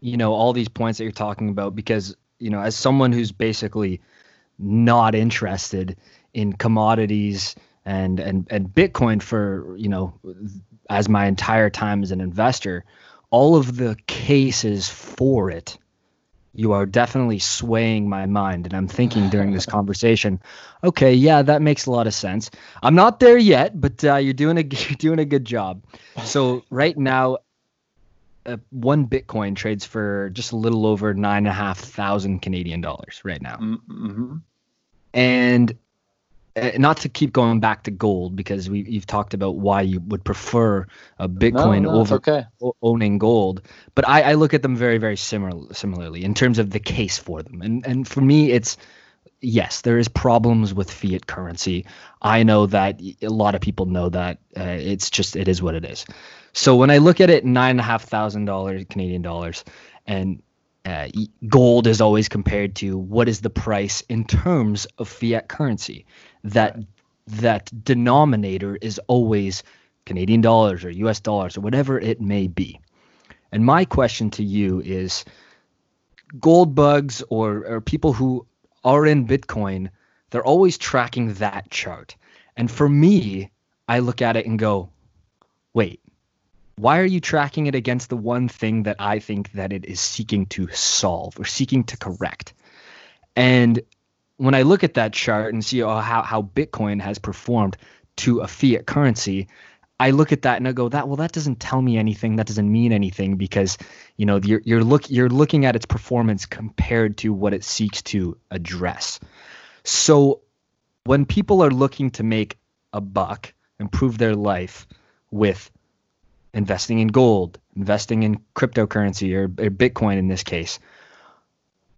You know all these points that you're talking about because you know as someone who's basically not interested in commodities and and and Bitcoin for you know as my entire time as an investor, all of the cases for it, you are definitely swaying my mind, and I'm thinking during this conversation, okay, yeah, that makes a lot of sense. I'm not there yet, but uh, you're doing a you're doing a good job. So right now, uh, one Bitcoin trades for just a little over nine and a half thousand Canadian dollars right now. Mm-hmm. And not to keep going back to gold because we you've talked about why you would prefer a Bitcoin no, no, over okay. owning gold, but I, I look at them very very similar similarly in terms of the case for them. And and for me, it's yes, there is problems with fiat currency. I know that a lot of people know that. Uh, it's just it is what it is. So when I look at it, nine and a half thousand dollars Canadian dollars, and uh, gold is always compared to what is the price in terms of fiat currency. That that denominator is always Canadian dollars or U.S. dollars or whatever it may be. And my question to you is, gold bugs or or people who are in Bitcoin, they're always tracking that chart. And for me, I look at it and go, wait, why are you tracking it against the one thing that I think that it is seeking to solve or seeking to correct? And when I look at that chart and see oh, how, how Bitcoin has performed to a fiat currency, I look at that and I go, that well, that doesn't tell me anything. That doesn't mean anything because you know you're you're look you're looking at its performance compared to what it seeks to address. So when people are looking to make a buck, improve their life with investing in gold, investing in cryptocurrency or, or Bitcoin in this case,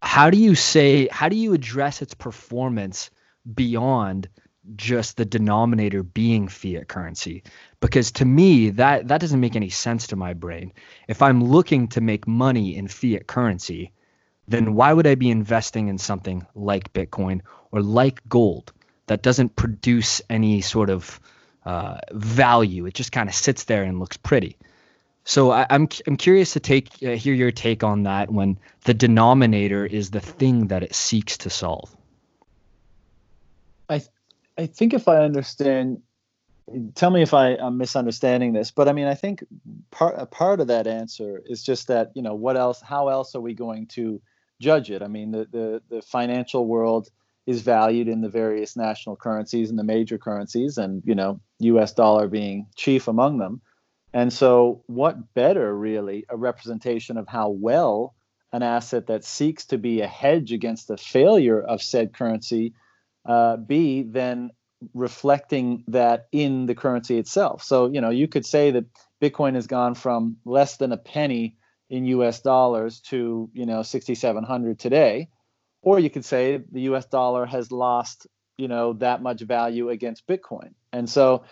how do you say how do you address its performance beyond just the denominator being fiat currency? Because to me that that doesn't make any sense to my brain. If i'm looking to make money in fiat currency then why would i be investing in something like bitcoin or like gold that doesn't produce any sort of uh, value it just kind of sits there and looks pretty so I, am I'm, I'm curious to take uh, hear your take on that when the denominator is the thing that it seeks to solve. I I think if I understand, tell me if I, am misunderstanding this, but I mean I think part a part of that answer is just that you know what else? How else are we going to judge it? I mean the the, the financial world is valued in the various national currencies and the major currencies, and you know U.S. dollar being chief among them. And so, what better, really, a representation of how well an asset that seeks to be a hedge against the failure of said currency uh, be than reflecting that in the currency itself? So, you know, you could say that Bitcoin has gone from less than a penny in US dollars to, you know, 6,700 today. Or you could say the US dollar has lost, you know, that much value against Bitcoin. And so,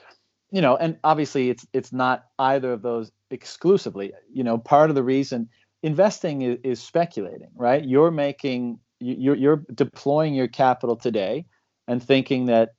you know, and obviously it's it's not either of those exclusively. You know, part of the reason investing is, is speculating, right? You're making you're you're deploying your capital today and thinking that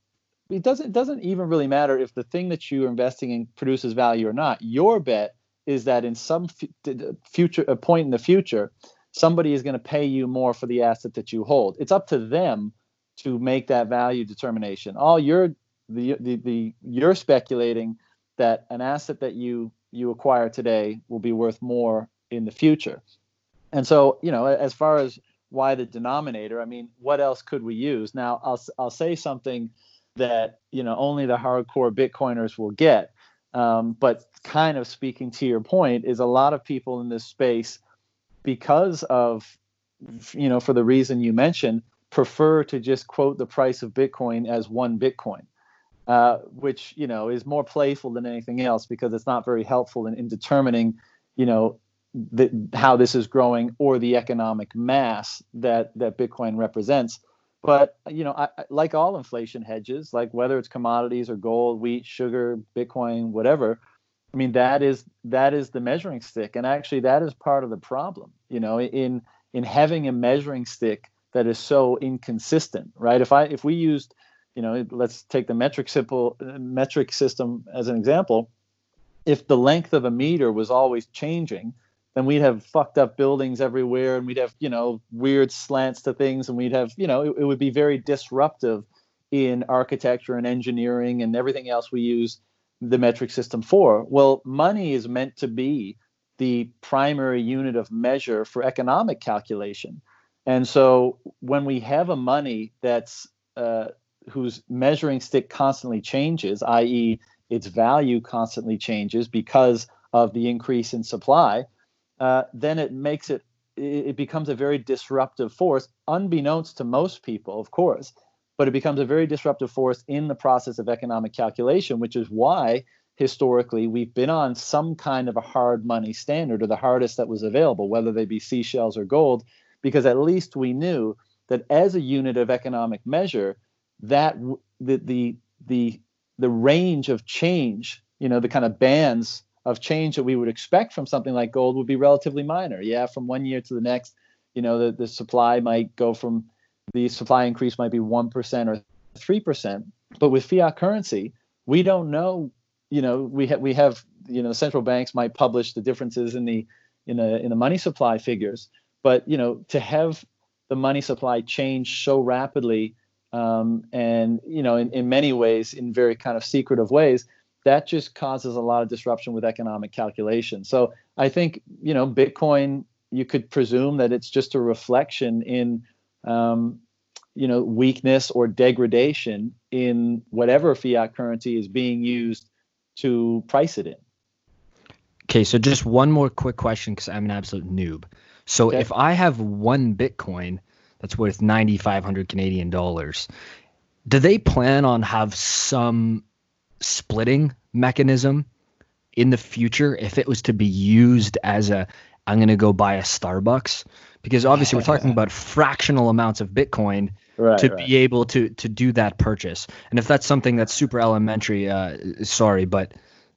it doesn't it doesn't even really matter if the thing that you're investing in produces value or not. Your bet is that in some f- future a point in the future, somebody is going to pay you more for the asset that you hold. It's up to them to make that value determination. All you're the, the, the you're speculating that an asset that you you acquire today will be worth more in the future. And so, you know, as far as why the denominator, I mean, what else could we use? Now, I'll I'll say something that you know only the hardcore Bitcoiners will get. Um, but kind of speaking to your point, is a lot of people in this space, because of you know for the reason you mentioned, prefer to just quote the price of Bitcoin as one Bitcoin uh, which you know is more playful than anything else because it's not very helpful in, in determining, you know, the, how this is growing or the economic mass that that Bitcoin represents. But you know, I, like all inflation hedges, like whether it's commodities or gold, wheat, sugar, Bitcoin, whatever, I mean that is that is the measuring stick, and actually that is part of the problem. You know, in in having a measuring stick that is so inconsistent, right? If I if we used you know, let's take the metric simple metric system as an example. If the length of a meter was always changing, then we'd have fucked up buildings everywhere, and we'd have you know weird slants to things, and we'd have you know it, it would be very disruptive in architecture and engineering and everything else we use the metric system for. Well, money is meant to be the primary unit of measure for economic calculation. And so when we have a money that's uh, whose measuring stick constantly changes, i.e., its value constantly changes because of the increase in supply, uh, then it makes it it becomes a very disruptive force, unbeknownst to most people, of course, but it becomes a very disruptive force in the process of economic calculation, which is why historically we've been on some kind of a hard money standard or the hardest that was available, whether they be seashells or gold, because at least we knew that as a unit of economic measure, that the the the the range of change, you know, the kind of bands of change that we would expect from something like gold would be relatively minor. Yeah, from one year to the next, you know, the, the supply might go from the supply increase might be 1% or 3%. But with fiat currency, we don't know, you know, we have we have, you know, central banks might publish the differences in the in the in the money supply figures, but you know, to have the money supply change so rapidly um, and you know, in, in many ways, in very kind of secretive ways, that just causes a lot of disruption with economic calculation. So I think you know Bitcoin. You could presume that it's just a reflection in um, you know weakness or degradation in whatever fiat currency is being used to price it in. Okay, so just one more quick question because I'm an absolute noob. So okay. if I have one Bitcoin that's worth 9,500 Canadian dollars, do they plan on have some splitting mechanism in the future if it was to be used as a I'm going to go buy a Starbucks because obviously we're talking about fractional amounts of Bitcoin right, to right. be able to to do that purchase. And if that's something that's super elementary, uh, sorry, but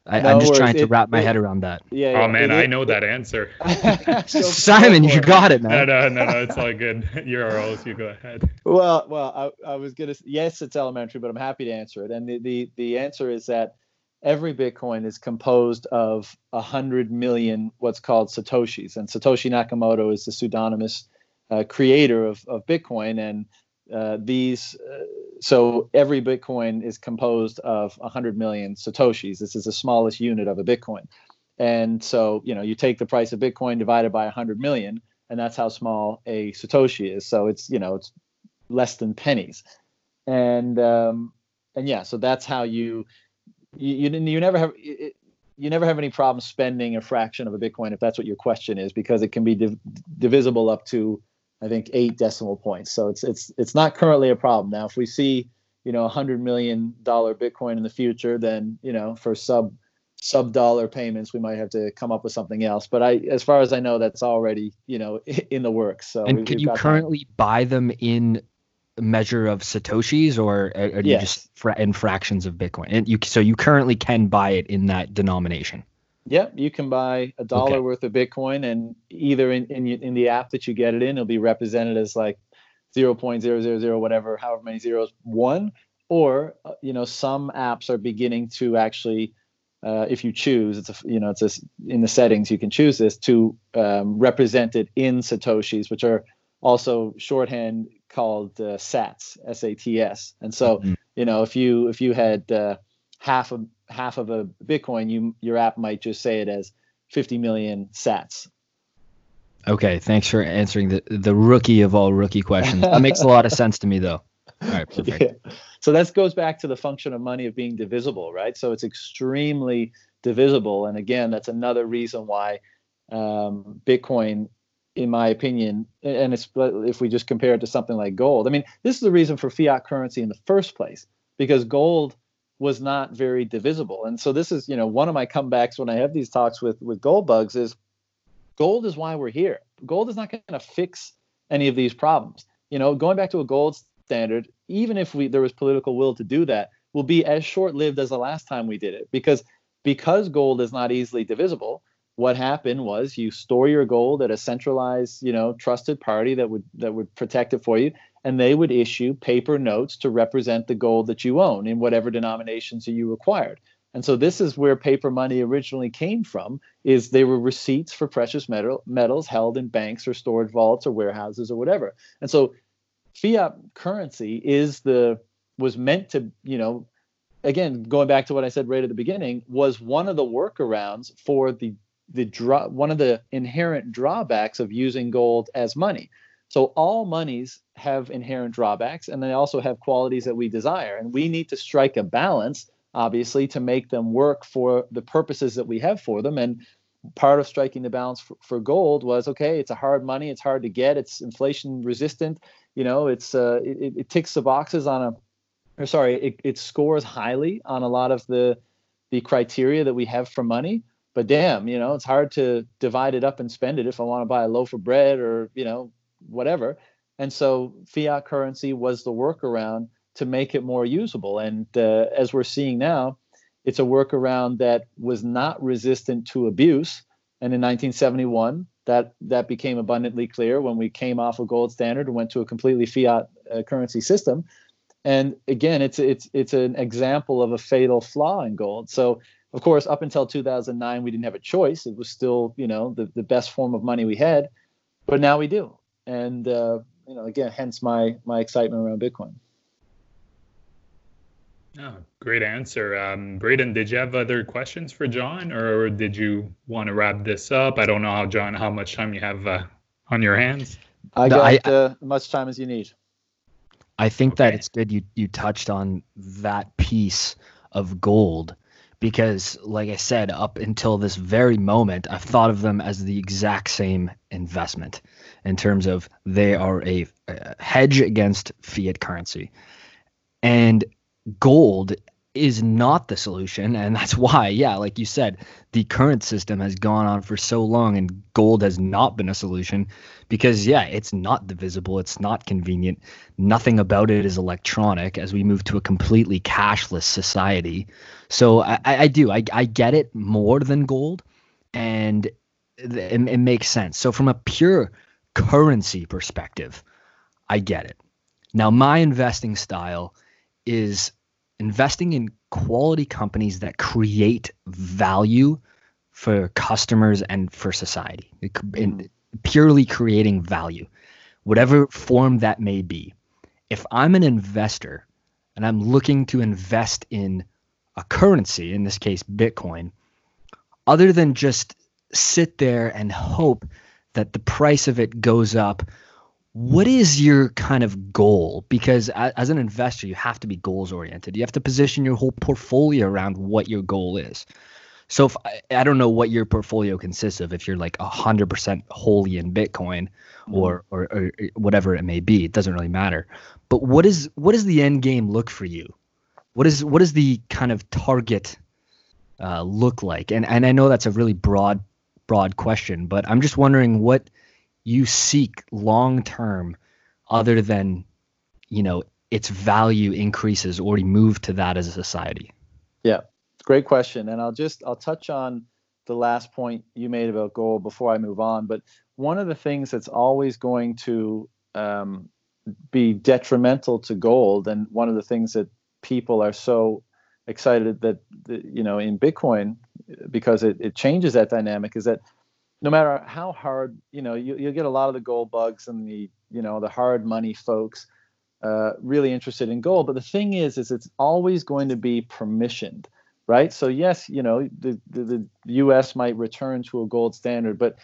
I, am just trying to it, wrap my it, head around that. Yeah. yeah oh man, it, I know that answer. Simon, you got it, man. No, no, no, no. It's all good. You're all you go ahead. Well, well, I, I was gonna. Yes, it's elementary, but I'm happy to answer it. And the the, the answer is that every Bitcoin is composed of a hundred million what's called satoshis, and Satoshi Nakamoto is the pseudonymous uh, creator of of Bitcoin, and uh, these uh, so every bitcoin is composed of 100 million satoshis. This is the smallest unit of a bitcoin. And so you know you take the price of bitcoin divided by 100 million and that's how small a satoshi is. So it's you know it's less than pennies. And um and yeah so that's how you you you, you never have it, you never have any problem spending a fraction of a bitcoin if that's what your question is because it can be div- divisible up to I think eight decimal points. So it's it's it's not currently a problem. Now, if we see you know a hundred million dollar Bitcoin in the future, then you know for sub sub dollar payments, we might have to come up with something else. But I, as far as I know, that's already you know in the works. So and we, can you currently that. buy them in measure of satoshis, or are, are yes. you just fra- in fractions of Bitcoin? And you so you currently can buy it in that denomination. Yep, you can buy a dollar okay. worth of Bitcoin, and either in, in in the app that you get it in, it'll be represented as like 0.000 whatever, however many zeros, one. Or uh, you know, some apps are beginning to actually, uh, if you choose, it's a, you know, it's a, in the settings you can choose this to um, represent it in satoshis, which are also shorthand called uh, Sats, S-A-T-S. And so, mm-hmm. you know, if you if you had uh, half a half of a Bitcoin, you your app might just say it as 50 million Sats. Okay, thanks for answering the the rookie of all rookie questions. That makes a lot of sense to me, though. All right, perfect. Yeah. So that goes back to the function of money of being divisible, right? So it's extremely divisible, and again, that's another reason why um, Bitcoin, in my opinion, and if we just compare it to something like gold. I mean, this is the reason for fiat currency in the first place, because gold was not very divisible. And so this is, you know, one of my comebacks when I have these talks with with gold bugs is gold is why we're here. Gold is not going to fix any of these problems. You know, going back to a gold standard, even if we there was political will to do that, will be as short-lived as the last time we did it because because gold is not easily divisible. What happened was you store your gold at a centralized, you know, trusted party that would that would protect it for you, and they would issue paper notes to represent the gold that you own in whatever denominations you required. And so this is where paper money originally came from is they were receipts for precious metal, metals held in banks or storage vaults or warehouses or whatever. And so fiat currency is the was meant to, you know, again, going back to what I said right at the beginning, was one of the workarounds for the the draw one of the inherent drawbacks of using gold as money. So all monies have inherent drawbacks and they also have qualities that we desire. And we need to strike a balance, obviously, to make them work for the purposes that we have for them. And part of striking the balance for, for gold was okay, it's a hard money, it's hard to get, it's inflation resistant, you know, it's uh, it, it ticks the boxes on a or sorry, it, it scores highly on a lot of the the criteria that we have for money. But damn, you know, it's hard to divide it up and spend it if I want to buy a loaf of bread or you know whatever. And so fiat currency was the workaround to make it more usable. And uh, as we're seeing now, it's a workaround that was not resistant to abuse. And in 1971, that that became abundantly clear when we came off a gold standard and went to a completely fiat uh, currency system. And again, it's it's it's an example of a fatal flaw in gold. So of course, up until 2009, we didn't have a choice. It was still, you know, the, the best form of money we had, but now we do. And uh, you know, again, hence my my excitement around Bitcoin. Oh, great answer. Um, Braden, did you have other questions for John, or did you want to wrap this up? I don't know how John, how much time you have uh, on your hands. I got I, uh, much time as you need. I think okay. that it's good you you touched on that piece of gold because like I said up until this very moment I've thought of them as the exact same investment in terms of they are a, a hedge against fiat currency. And gold is not the solution and that's why yeah like you said the current system has gone on for so long and gold has not been a solution because yeah it's not divisible it's not convenient nothing about it is electronic as we move to a completely cashless society. So i, I do I, I get it more than gold and it, it makes sense. So from a pure currency perspective i get it. Now my investing style is investing in quality companies that create value for customers and for society in mm-hmm. purely creating value whatever form that may be if i'm an investor and i'm looking to invest in a currency in this case bitcoin other than just sit there and hope that the price of it goes up what is your kind of goal? Because as an investor you have to be goals oriented you have to position your whole portfolio around what your goal is. So if I, don't know what your portfolio consists of if you're like 100% wholly in bitcoin or, or, or whatever it may be it doesn't really matter. But what is what does the end game look for you? What is what is the kind of target uh, look like? And and i know that's a really broad broad question but i'm just wondering what you seek long term other than you know its value increases or you move to that as a society? Yeah great question. And i'll just i'll touch on the last point you made about gold before i move on. But one of the things that's always going to um, be detrimental to gold and one of the things that people are so excited that you know in bitcoin because it, it changes that dynamic is that no matter how hard, you know, you, you'll get a lot of the gold bugs and the, you know, the hard money folks uh, really interested in gold. But the thing is, is it's always going to be permissioned, right? So yes, you know, the, the, the U.S. might return to a gold standard, but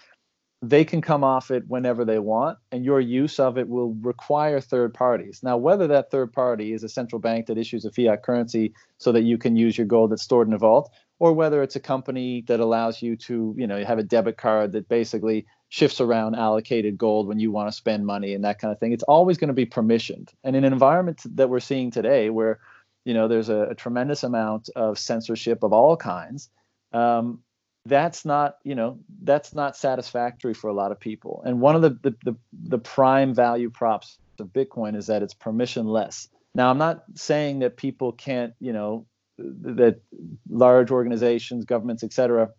they can come off it whenever they want, and your use of it will require third parties. Now, whether that third party is a central bank that issues a fiat currency so that you can use your gold that's stored in a vault, or whether it's a company that allows you to, you know, have a debit card that basically shifts around allocated gold when you want to spend money and that kind of thing. It's always going to be permissioned. And in an environment that we're seeing today, where you know there's a, a tremendous amount of censorship of all kinds, um, that's not you know that's not satisfactory for a lot of people. And one of the the, the, the prime value props of Bitcoin is that it's permissionless. Now, I'm not saying that people can't, you know, that large organizations, governments, etc.,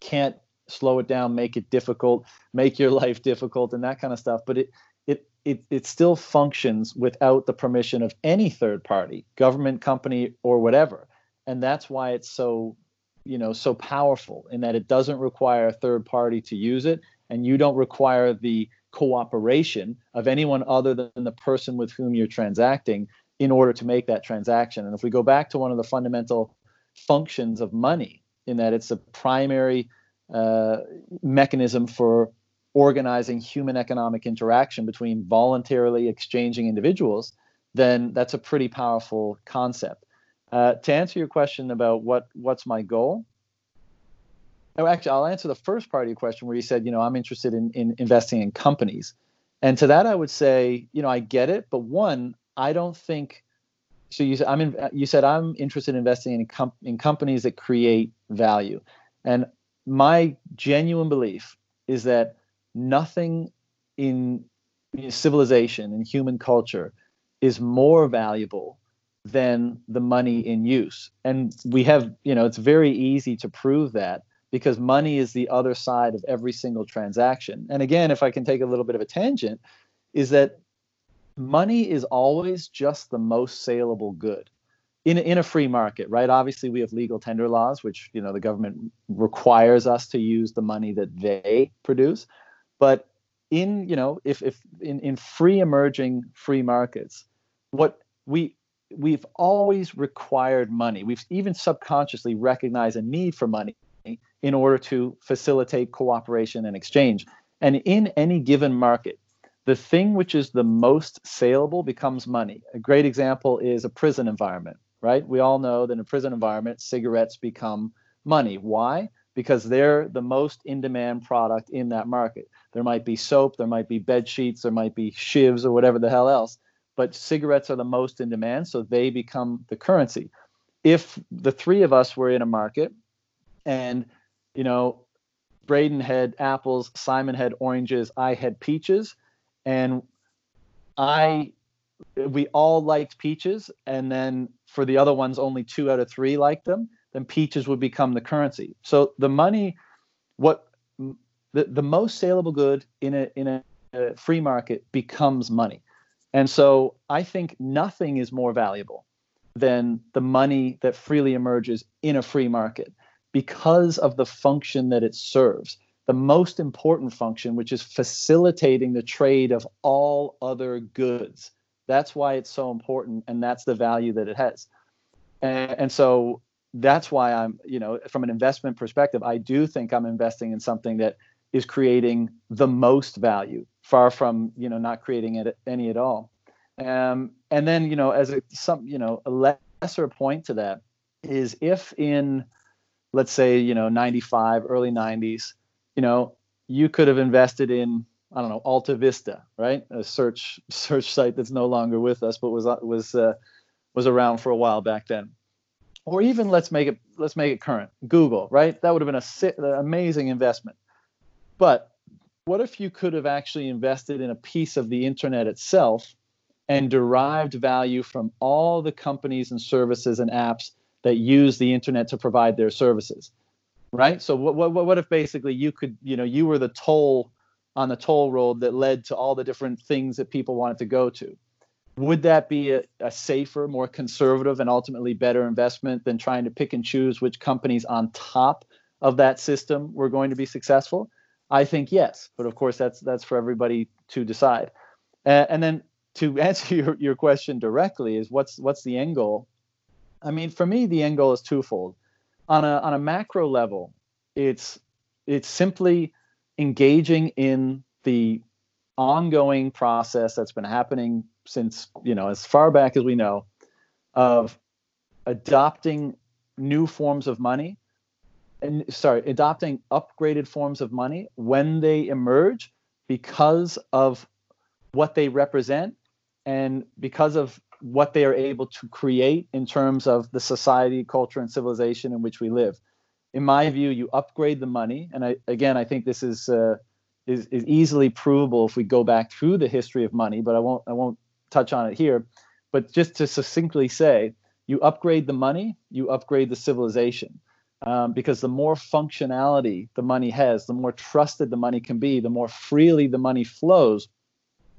can't slow it down, make it difficult, make your life difficult, and that kind of stuff. But it it it it still functions without the permission of any third party, government, company, or whatever. And that's why it's so you know so powerful in that it doesn't require a third party to use it, and you don't require the cooperation of anyone other than the person with whom you're transacting in order to make that transaction. And if we go back to one of the fundamental functions of money, in that it's a primary uh, mechanism for organizing human economic interaction between voluntarily exchanging individuals, then that's a pretty powerful concept. Uh, to answer your question about what what's my goal, oh, actually, I'll answer the first part of your question where you said, you know, I'm interested in, in investing in companies. And to that, I would say, you know, I get it, but one, I don't think. So you said I'm in, you said I'm interested in investing in com- in companies that create value, and my genuine belief is that nothing in civilization and human culture is more valuable than the money in use. And we have, you know, it's very easy to prove that because money is the other side of every single transaction. And again, if I can take a little bit of a tangent, is that money is always just the most saleable good in a, in a free market, right? Obviously, we have legal tender laws, which you know the government requires us to use the money that they produce. But in you know if if in, in free emerging free markets, what we we've always required money. We've even subconsciously recognized a need for money in order to facilitate cooperation and exchange. And in any given market, the thing which is the most saleable becomes money. A great example is a prison environment, right? We all know that in a prison environment, cigarettes become money. Why? Because they're the most in demand product in that market. There might be soap, there might be bed sheets, there might be shivs or whatever the hell else, but cigarettes are the most in demand, so they become the currency. If the three of us were in a market and, you know, Braden had apples, Simon had oranges, I had peaches, and I we all liked peaches, and then for the other ones, only two out of three liked them. Then peaches would become the currency. So the money, what the, the most saleable good in a in a, a free market becomes money. And so I think nothing is more valuable than the money that freely emerges in a free market because of the function that it serves. The most important function, which is facilitating the trade of all other goods. That's why it's so important, and that's the value that it has. And, and so that's why I'm, you know, from an investment perspective, I do think I'm investing in something that is creating the most value, far from you know not creating it any at all. Um, and then you know as a some you know a lesser point to that is if in let's say you know 95 early 90s you know you could have invested in I don't know Alta Vista right? A search search site that's no longer with us but was was uh, was around for a while back then. Or even let's make it let's make it current. Google right? That would have been a, an amazing investment. But what if you could have actually invested in a piece of the internet itself and derived value from all the companies and services and apps that use the internet to provide their services? Right? So what what what if basically you could, you know, you were the toll on the toll road that led to all the different things that people wanted to go to? Would that be a, a safer, more conservative, and ultimately better investment than trying to pick and choose which companies on top of that system were going to be successful? I think yes, but of course that's that's for everybody to decide. Uh, and then to answer your, your question directly is what's what's the end goal? I mean, for me, the end goal is twofold. On a on a macro level, it's it's simply engaging in the ongoing process that's been happening since you know as far back as we know of adopting new forms of money and sorry, adopting upgraded forms of money when they emerge because of what they represent and because of what they are able to create in terms of the society, culture, and civilization in which we live. In my view, you upgrade the money, and I, again, I think this is, uh, is is easily provable if we go back through the history of money. But I won't I won't touch on it here. But just to succinctly say, you upgrade the money, you upgrade the civilization um, because the more functionality the money has, the more trusted the money can be, the more freely the money flows,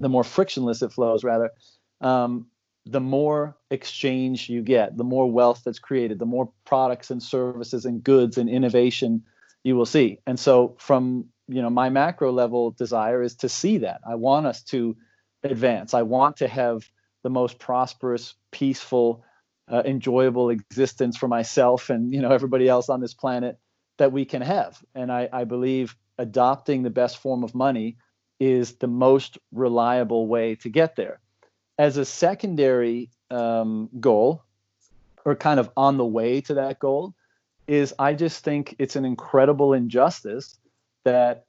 the more frictionless it flows, rather, um, the more exchange you get, the more wealth that's created, the more products and services and goods and innovation you will see. And so, from you know, my macro level desire is to see that. I want us to advance. I want to have the most prosperous, peaceful, uh, enjoyable existence for myself and you know everybody else on this planet that we can have. And I, I believe adopting the best form of money is the most reliable way to get there. As a secondary um, goal, or kind of on the way to that goal, is I just think it's an incredible injustice that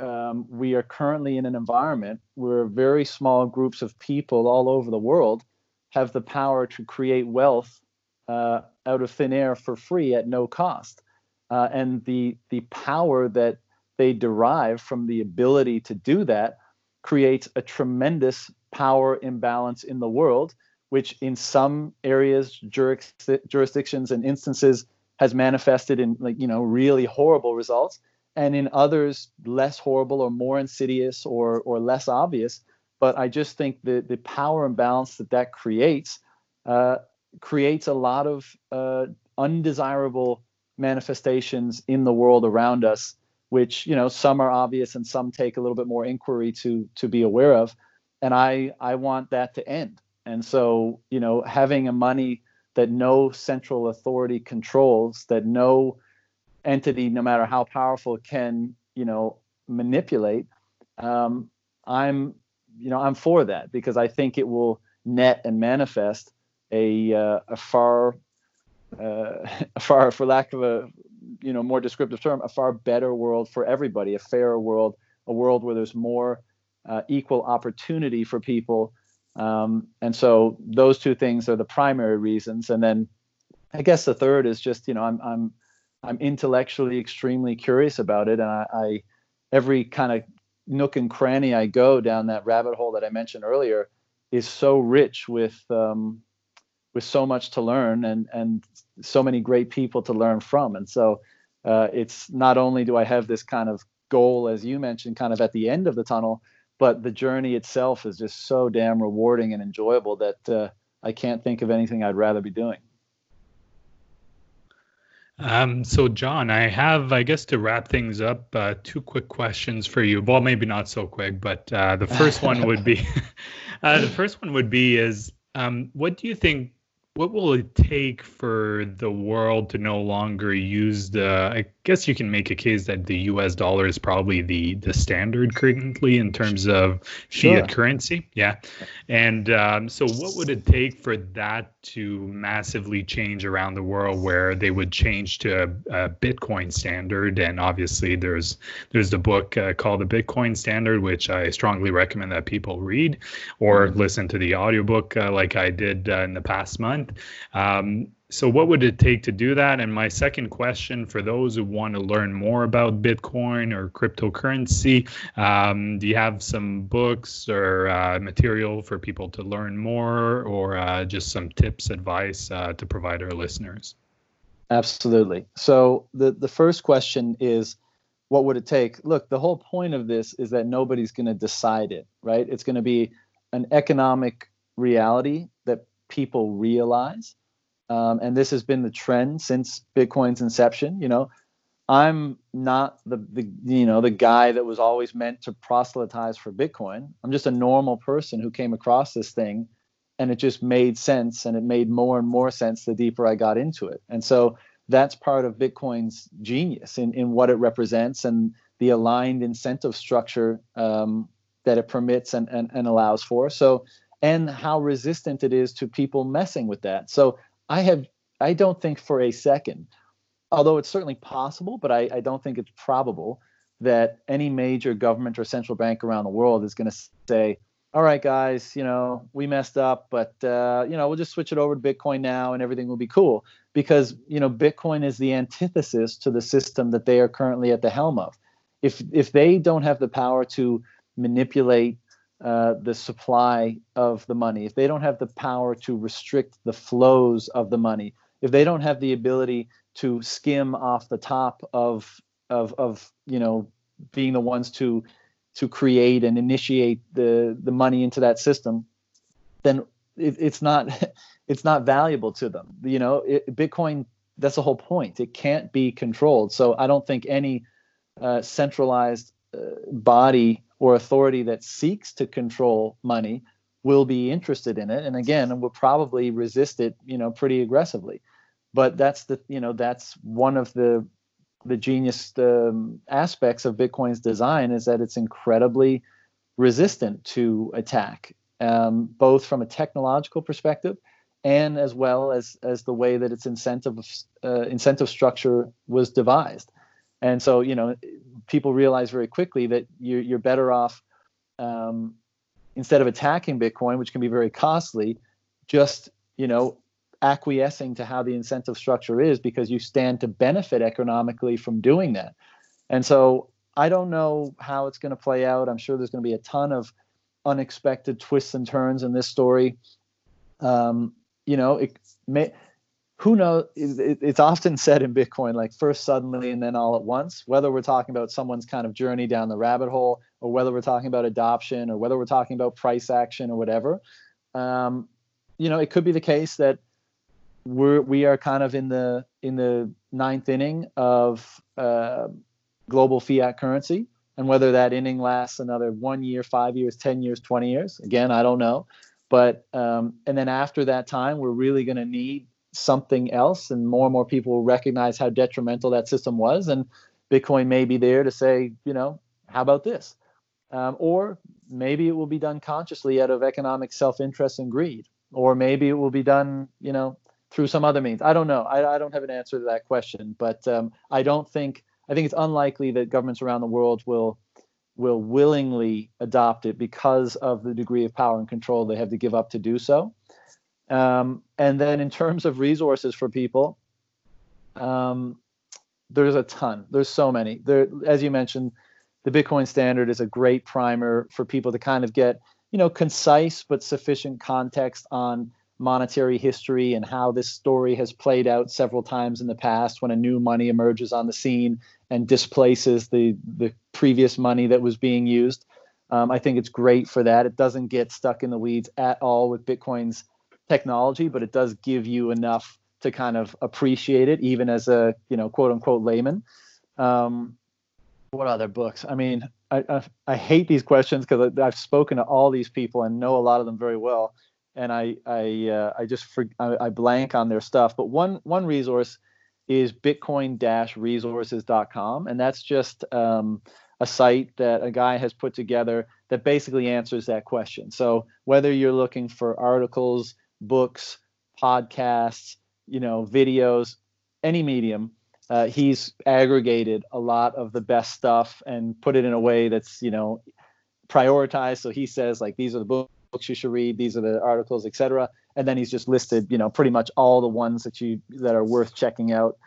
um, we are currently in an environment where very small groups of people all over the world have the power to create wealth uh, out of thin air for free at no cost. Uh, and the the power that they derive from the ability to do that creates a tremendous power imbalance in the world, which in some areas, jurisdictions, and instances has manifested in like you know really horrible results, and in others less horrible or more insidious or or less obvious. But I just think the the power imbalance that that creates uh, creates a lot of uh, undesirable manifestations in the world around us which you know some are obvious and some take a little bit more inquiry to to be aware of and i i want that to end. And so you know having a money that no central authority controls that no entity no matter how powerful can you know manipulate um, i'm you know i'm for that because i think it will net and manifest a uh, a far uh, a far for lack of a you know more descriptive term a far better world for everybody a fairer world a world where there's more uh, equal opportunity for people. Um, and so those two things are the primary reasons. And then i guess the third is just you know i'm i'm i'm intellectually extremely curious about it. And i, I every kind of nook and cranny i go down that rabbit hole that i mentioned earlier is so rich with um, with so much to learn and and so many great people to learn from. And so uh, it's not only do I have this kind of goal, as you mentioned, kind of at the end of the tunnel, but the journey itself is just so damn rewarding and enjoyable that uh, I can't think of anything I'd rather be doing. Um, so, John, I have, I guess, to wrap things up, uh, two quick questions for you. Well, maybe not so quick, but uh, the first one would be, uh, the first one would be is, um, what do you think what will it take for the world to no longer use the guess you can make a case that the us dollar is probably the the standard currently in terms of sure. fiat currency. Yeah. And um, so what would it take for that to massively change around the world where they would change to a, a bitcoin standard? And obviously there's there's the book uh, called the bitcoin standard which i strongly recommend that people read or mm-hmm. listen to the audiobook uh, like i did uh, in the past month. Um, so, what would it take to do that? And my second question for those who want to learn more about Bitcoin or cryptocurrency, um, do you have some books or uh, material for people to learn more, or uh, just some tips, advice uh, to provide our listeners? Absolutely. So, the the first question is, what would it take? Look, the whole point of this is that nobody's going to decide it, right? It's going to be an economic reality that people realize um, and this has been the trend since Bitcoin's inception. You know, I'm not the, the you know the guy that was always meant to proselytize for Bitcoin. I'm just a normal person who came across this thing, and it just made sense, and it made more and more sense the deeper I got into it. And so that's part of Bitcoin's genius in in what it represents and the aligned incentive structure um, that it permits and, and and allows for. So and how resistant it is to people messing with that. So I have I don't think for a second, although it's certainly possible, but I, I don't think it's probable that any major government or central bank around the world is going to say, all right, guys, you know, we messed up, but uh, you know, we'll just switch it over to Bitcoin now, and everything will be cool. Because you know, Bitcoin is the antithesis to the system that they are currently at the helm of. If if they don't have the power to manipulate uh, the supply of the money, if they don't have the power to restrict the flows of the money, if they don't have the ability to skim off the top of of of you know being the ones to to create and initiate the the money into that system, then it, it's not it's not valuable to them. You know, it, Bitcoin. That's the whole point. It can't be controlled. So I don't think any uh, centralized uh, body or authority that seeks to control money will be interested in it, and again, will probably resist it, you know, pretty aggressively. But that's the, you know, that's one of the the genius um, aspects of Bitcoin's design is that it's incredibly resistant to attack, um, both from a technological perspective and as well as as the way that its incentive uh, incentive structure was devised. And so, you know, people realize very quickly that you're, you're better off um, instead of attacking Bitcoin, which can be very costly, just you know acquiescing to how the incentive structure is because you stand to benefit economically from doing that. And so I don't know how it's going to play out. I'm sure there's going to be a ton of unexpected twists and turns in this story. Um, you know, it may who knows? It's often said in bitcoin like first suddenly and then all at once whether we're talking about someone's kind of journey down the rabbit hole or whether we're talking about adoption or whether we're talking about price action or whatever um, you know it could be the case that we're we are kind of in the in the ninth inning of uh, global fiat currency. And whether that inning lasts another one year five years ten years 20 years again i don't know. But um, and then after that time we're really going to need something else and more and more people will recognize how detrimental that system was and bitcoin may be there to say you know how about this? Um, or maybe it will be done consciously out of economic self-interest and greed or maybe it will be done you know through some other means. I don't know. I, I don't have an answer to that question but um, i don't think i think it's unlikely that governments around the world will will willingly adopt it because of the degree of power and control they have to give up to do so um, and then in terms of resources for people, um, there's a ton. There's so many. There, as you mentioned, the Bitcoin Standard is a great primer for people to kind of get, you know, concise but sufficient context on monetary history and how this story has played out several times in the past when a new money emerges on the scene and displaces the the previous money that was being used. Um, I think it's great for that. It doesn't get stuck in the weeds at all with Bitcoin's technology, but it does give you enough to kind of appreciate it, even as a you know quote unquote layman. Um, what other books? I mean, I I, I hate these questions because I've spoken to all these people and know a lot of them very well, and I I uh, I just I, I blank on their stuff. But one one resource is bitcoin-resources.com, and that's just um, a site that a guy has put together that basically answers that question. So whether you're looking for articles books, podcasts, you know, videos, any medium. Uh, he's aggregated a lot of the best stuff and put it in a way that's you know prioritized. So he says like these are the books you should read, these are the articles, etc. And then he's just listed you know pretty much all the ones that you that are worth checking out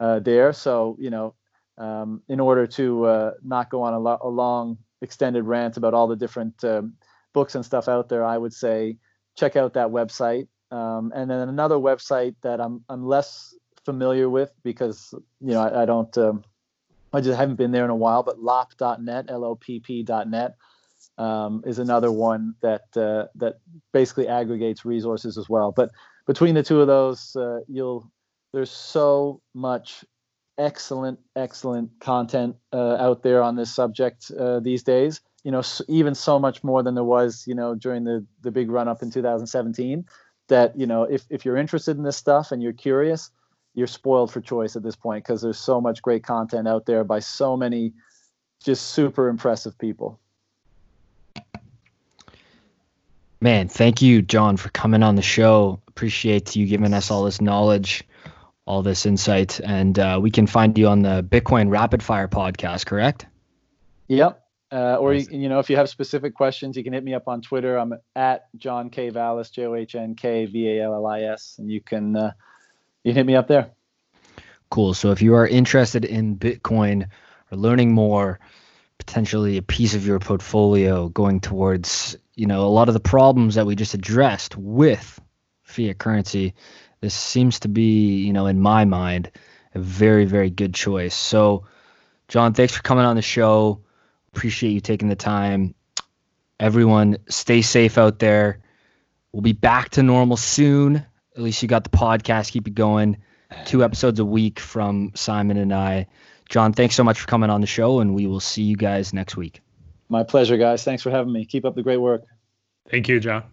uh, there. So you know um, in order to uh, not go on a, lo- a, long extended rant about all the different um, books and stuff out there, I would say check out that website. Um, and then another website that I'm I'm less familiar with because you know I, I don't um, I just haven't been there in a while. But lopp.net, L-O-P-P.net, um, is another one that uh, that basically aggregates resources as well. But between the two of those, uh, you'll there's so much excellent excellent content uh, out there on this subject uh, these days you know even so much more than there was you know during the the big run up in 2017 that you know if if you're interested in this stuff and you're curious you're spoiled for choice at this point because there's so much great content out there by so many just super impressive people. Man thank you john for coming on the show. Appreciate you giving us all this knowledge all this insight and uh, we can find you on the bitcoin rapid fire podcast correct? Yep uh, or you, you, know, if you have specific questions, you can hit me up on Twitter. I'm at John K Vallis, J O H N K V A L L I S, and you can uh, you can hit me up there. Cool. So if you are interested in Bitcoin or learning more, potentially a piece of your portfolio going towards you know a lot of the problems that we just addressed with fiat currency, this seems to be you know in my mind a very very good choice. So, John, thanks for coming on the show Appreciate you taking the time. Everyone, stay safe out there. We'll be back to normal soon. At least you got the podcast. Keep it going. Two episodes a week from Simon and I. John, thanks so much for coming on the show, and we will see you guys next week. My pleasure, guys. Thanks for having me. Keep up the great work. Thank you, John.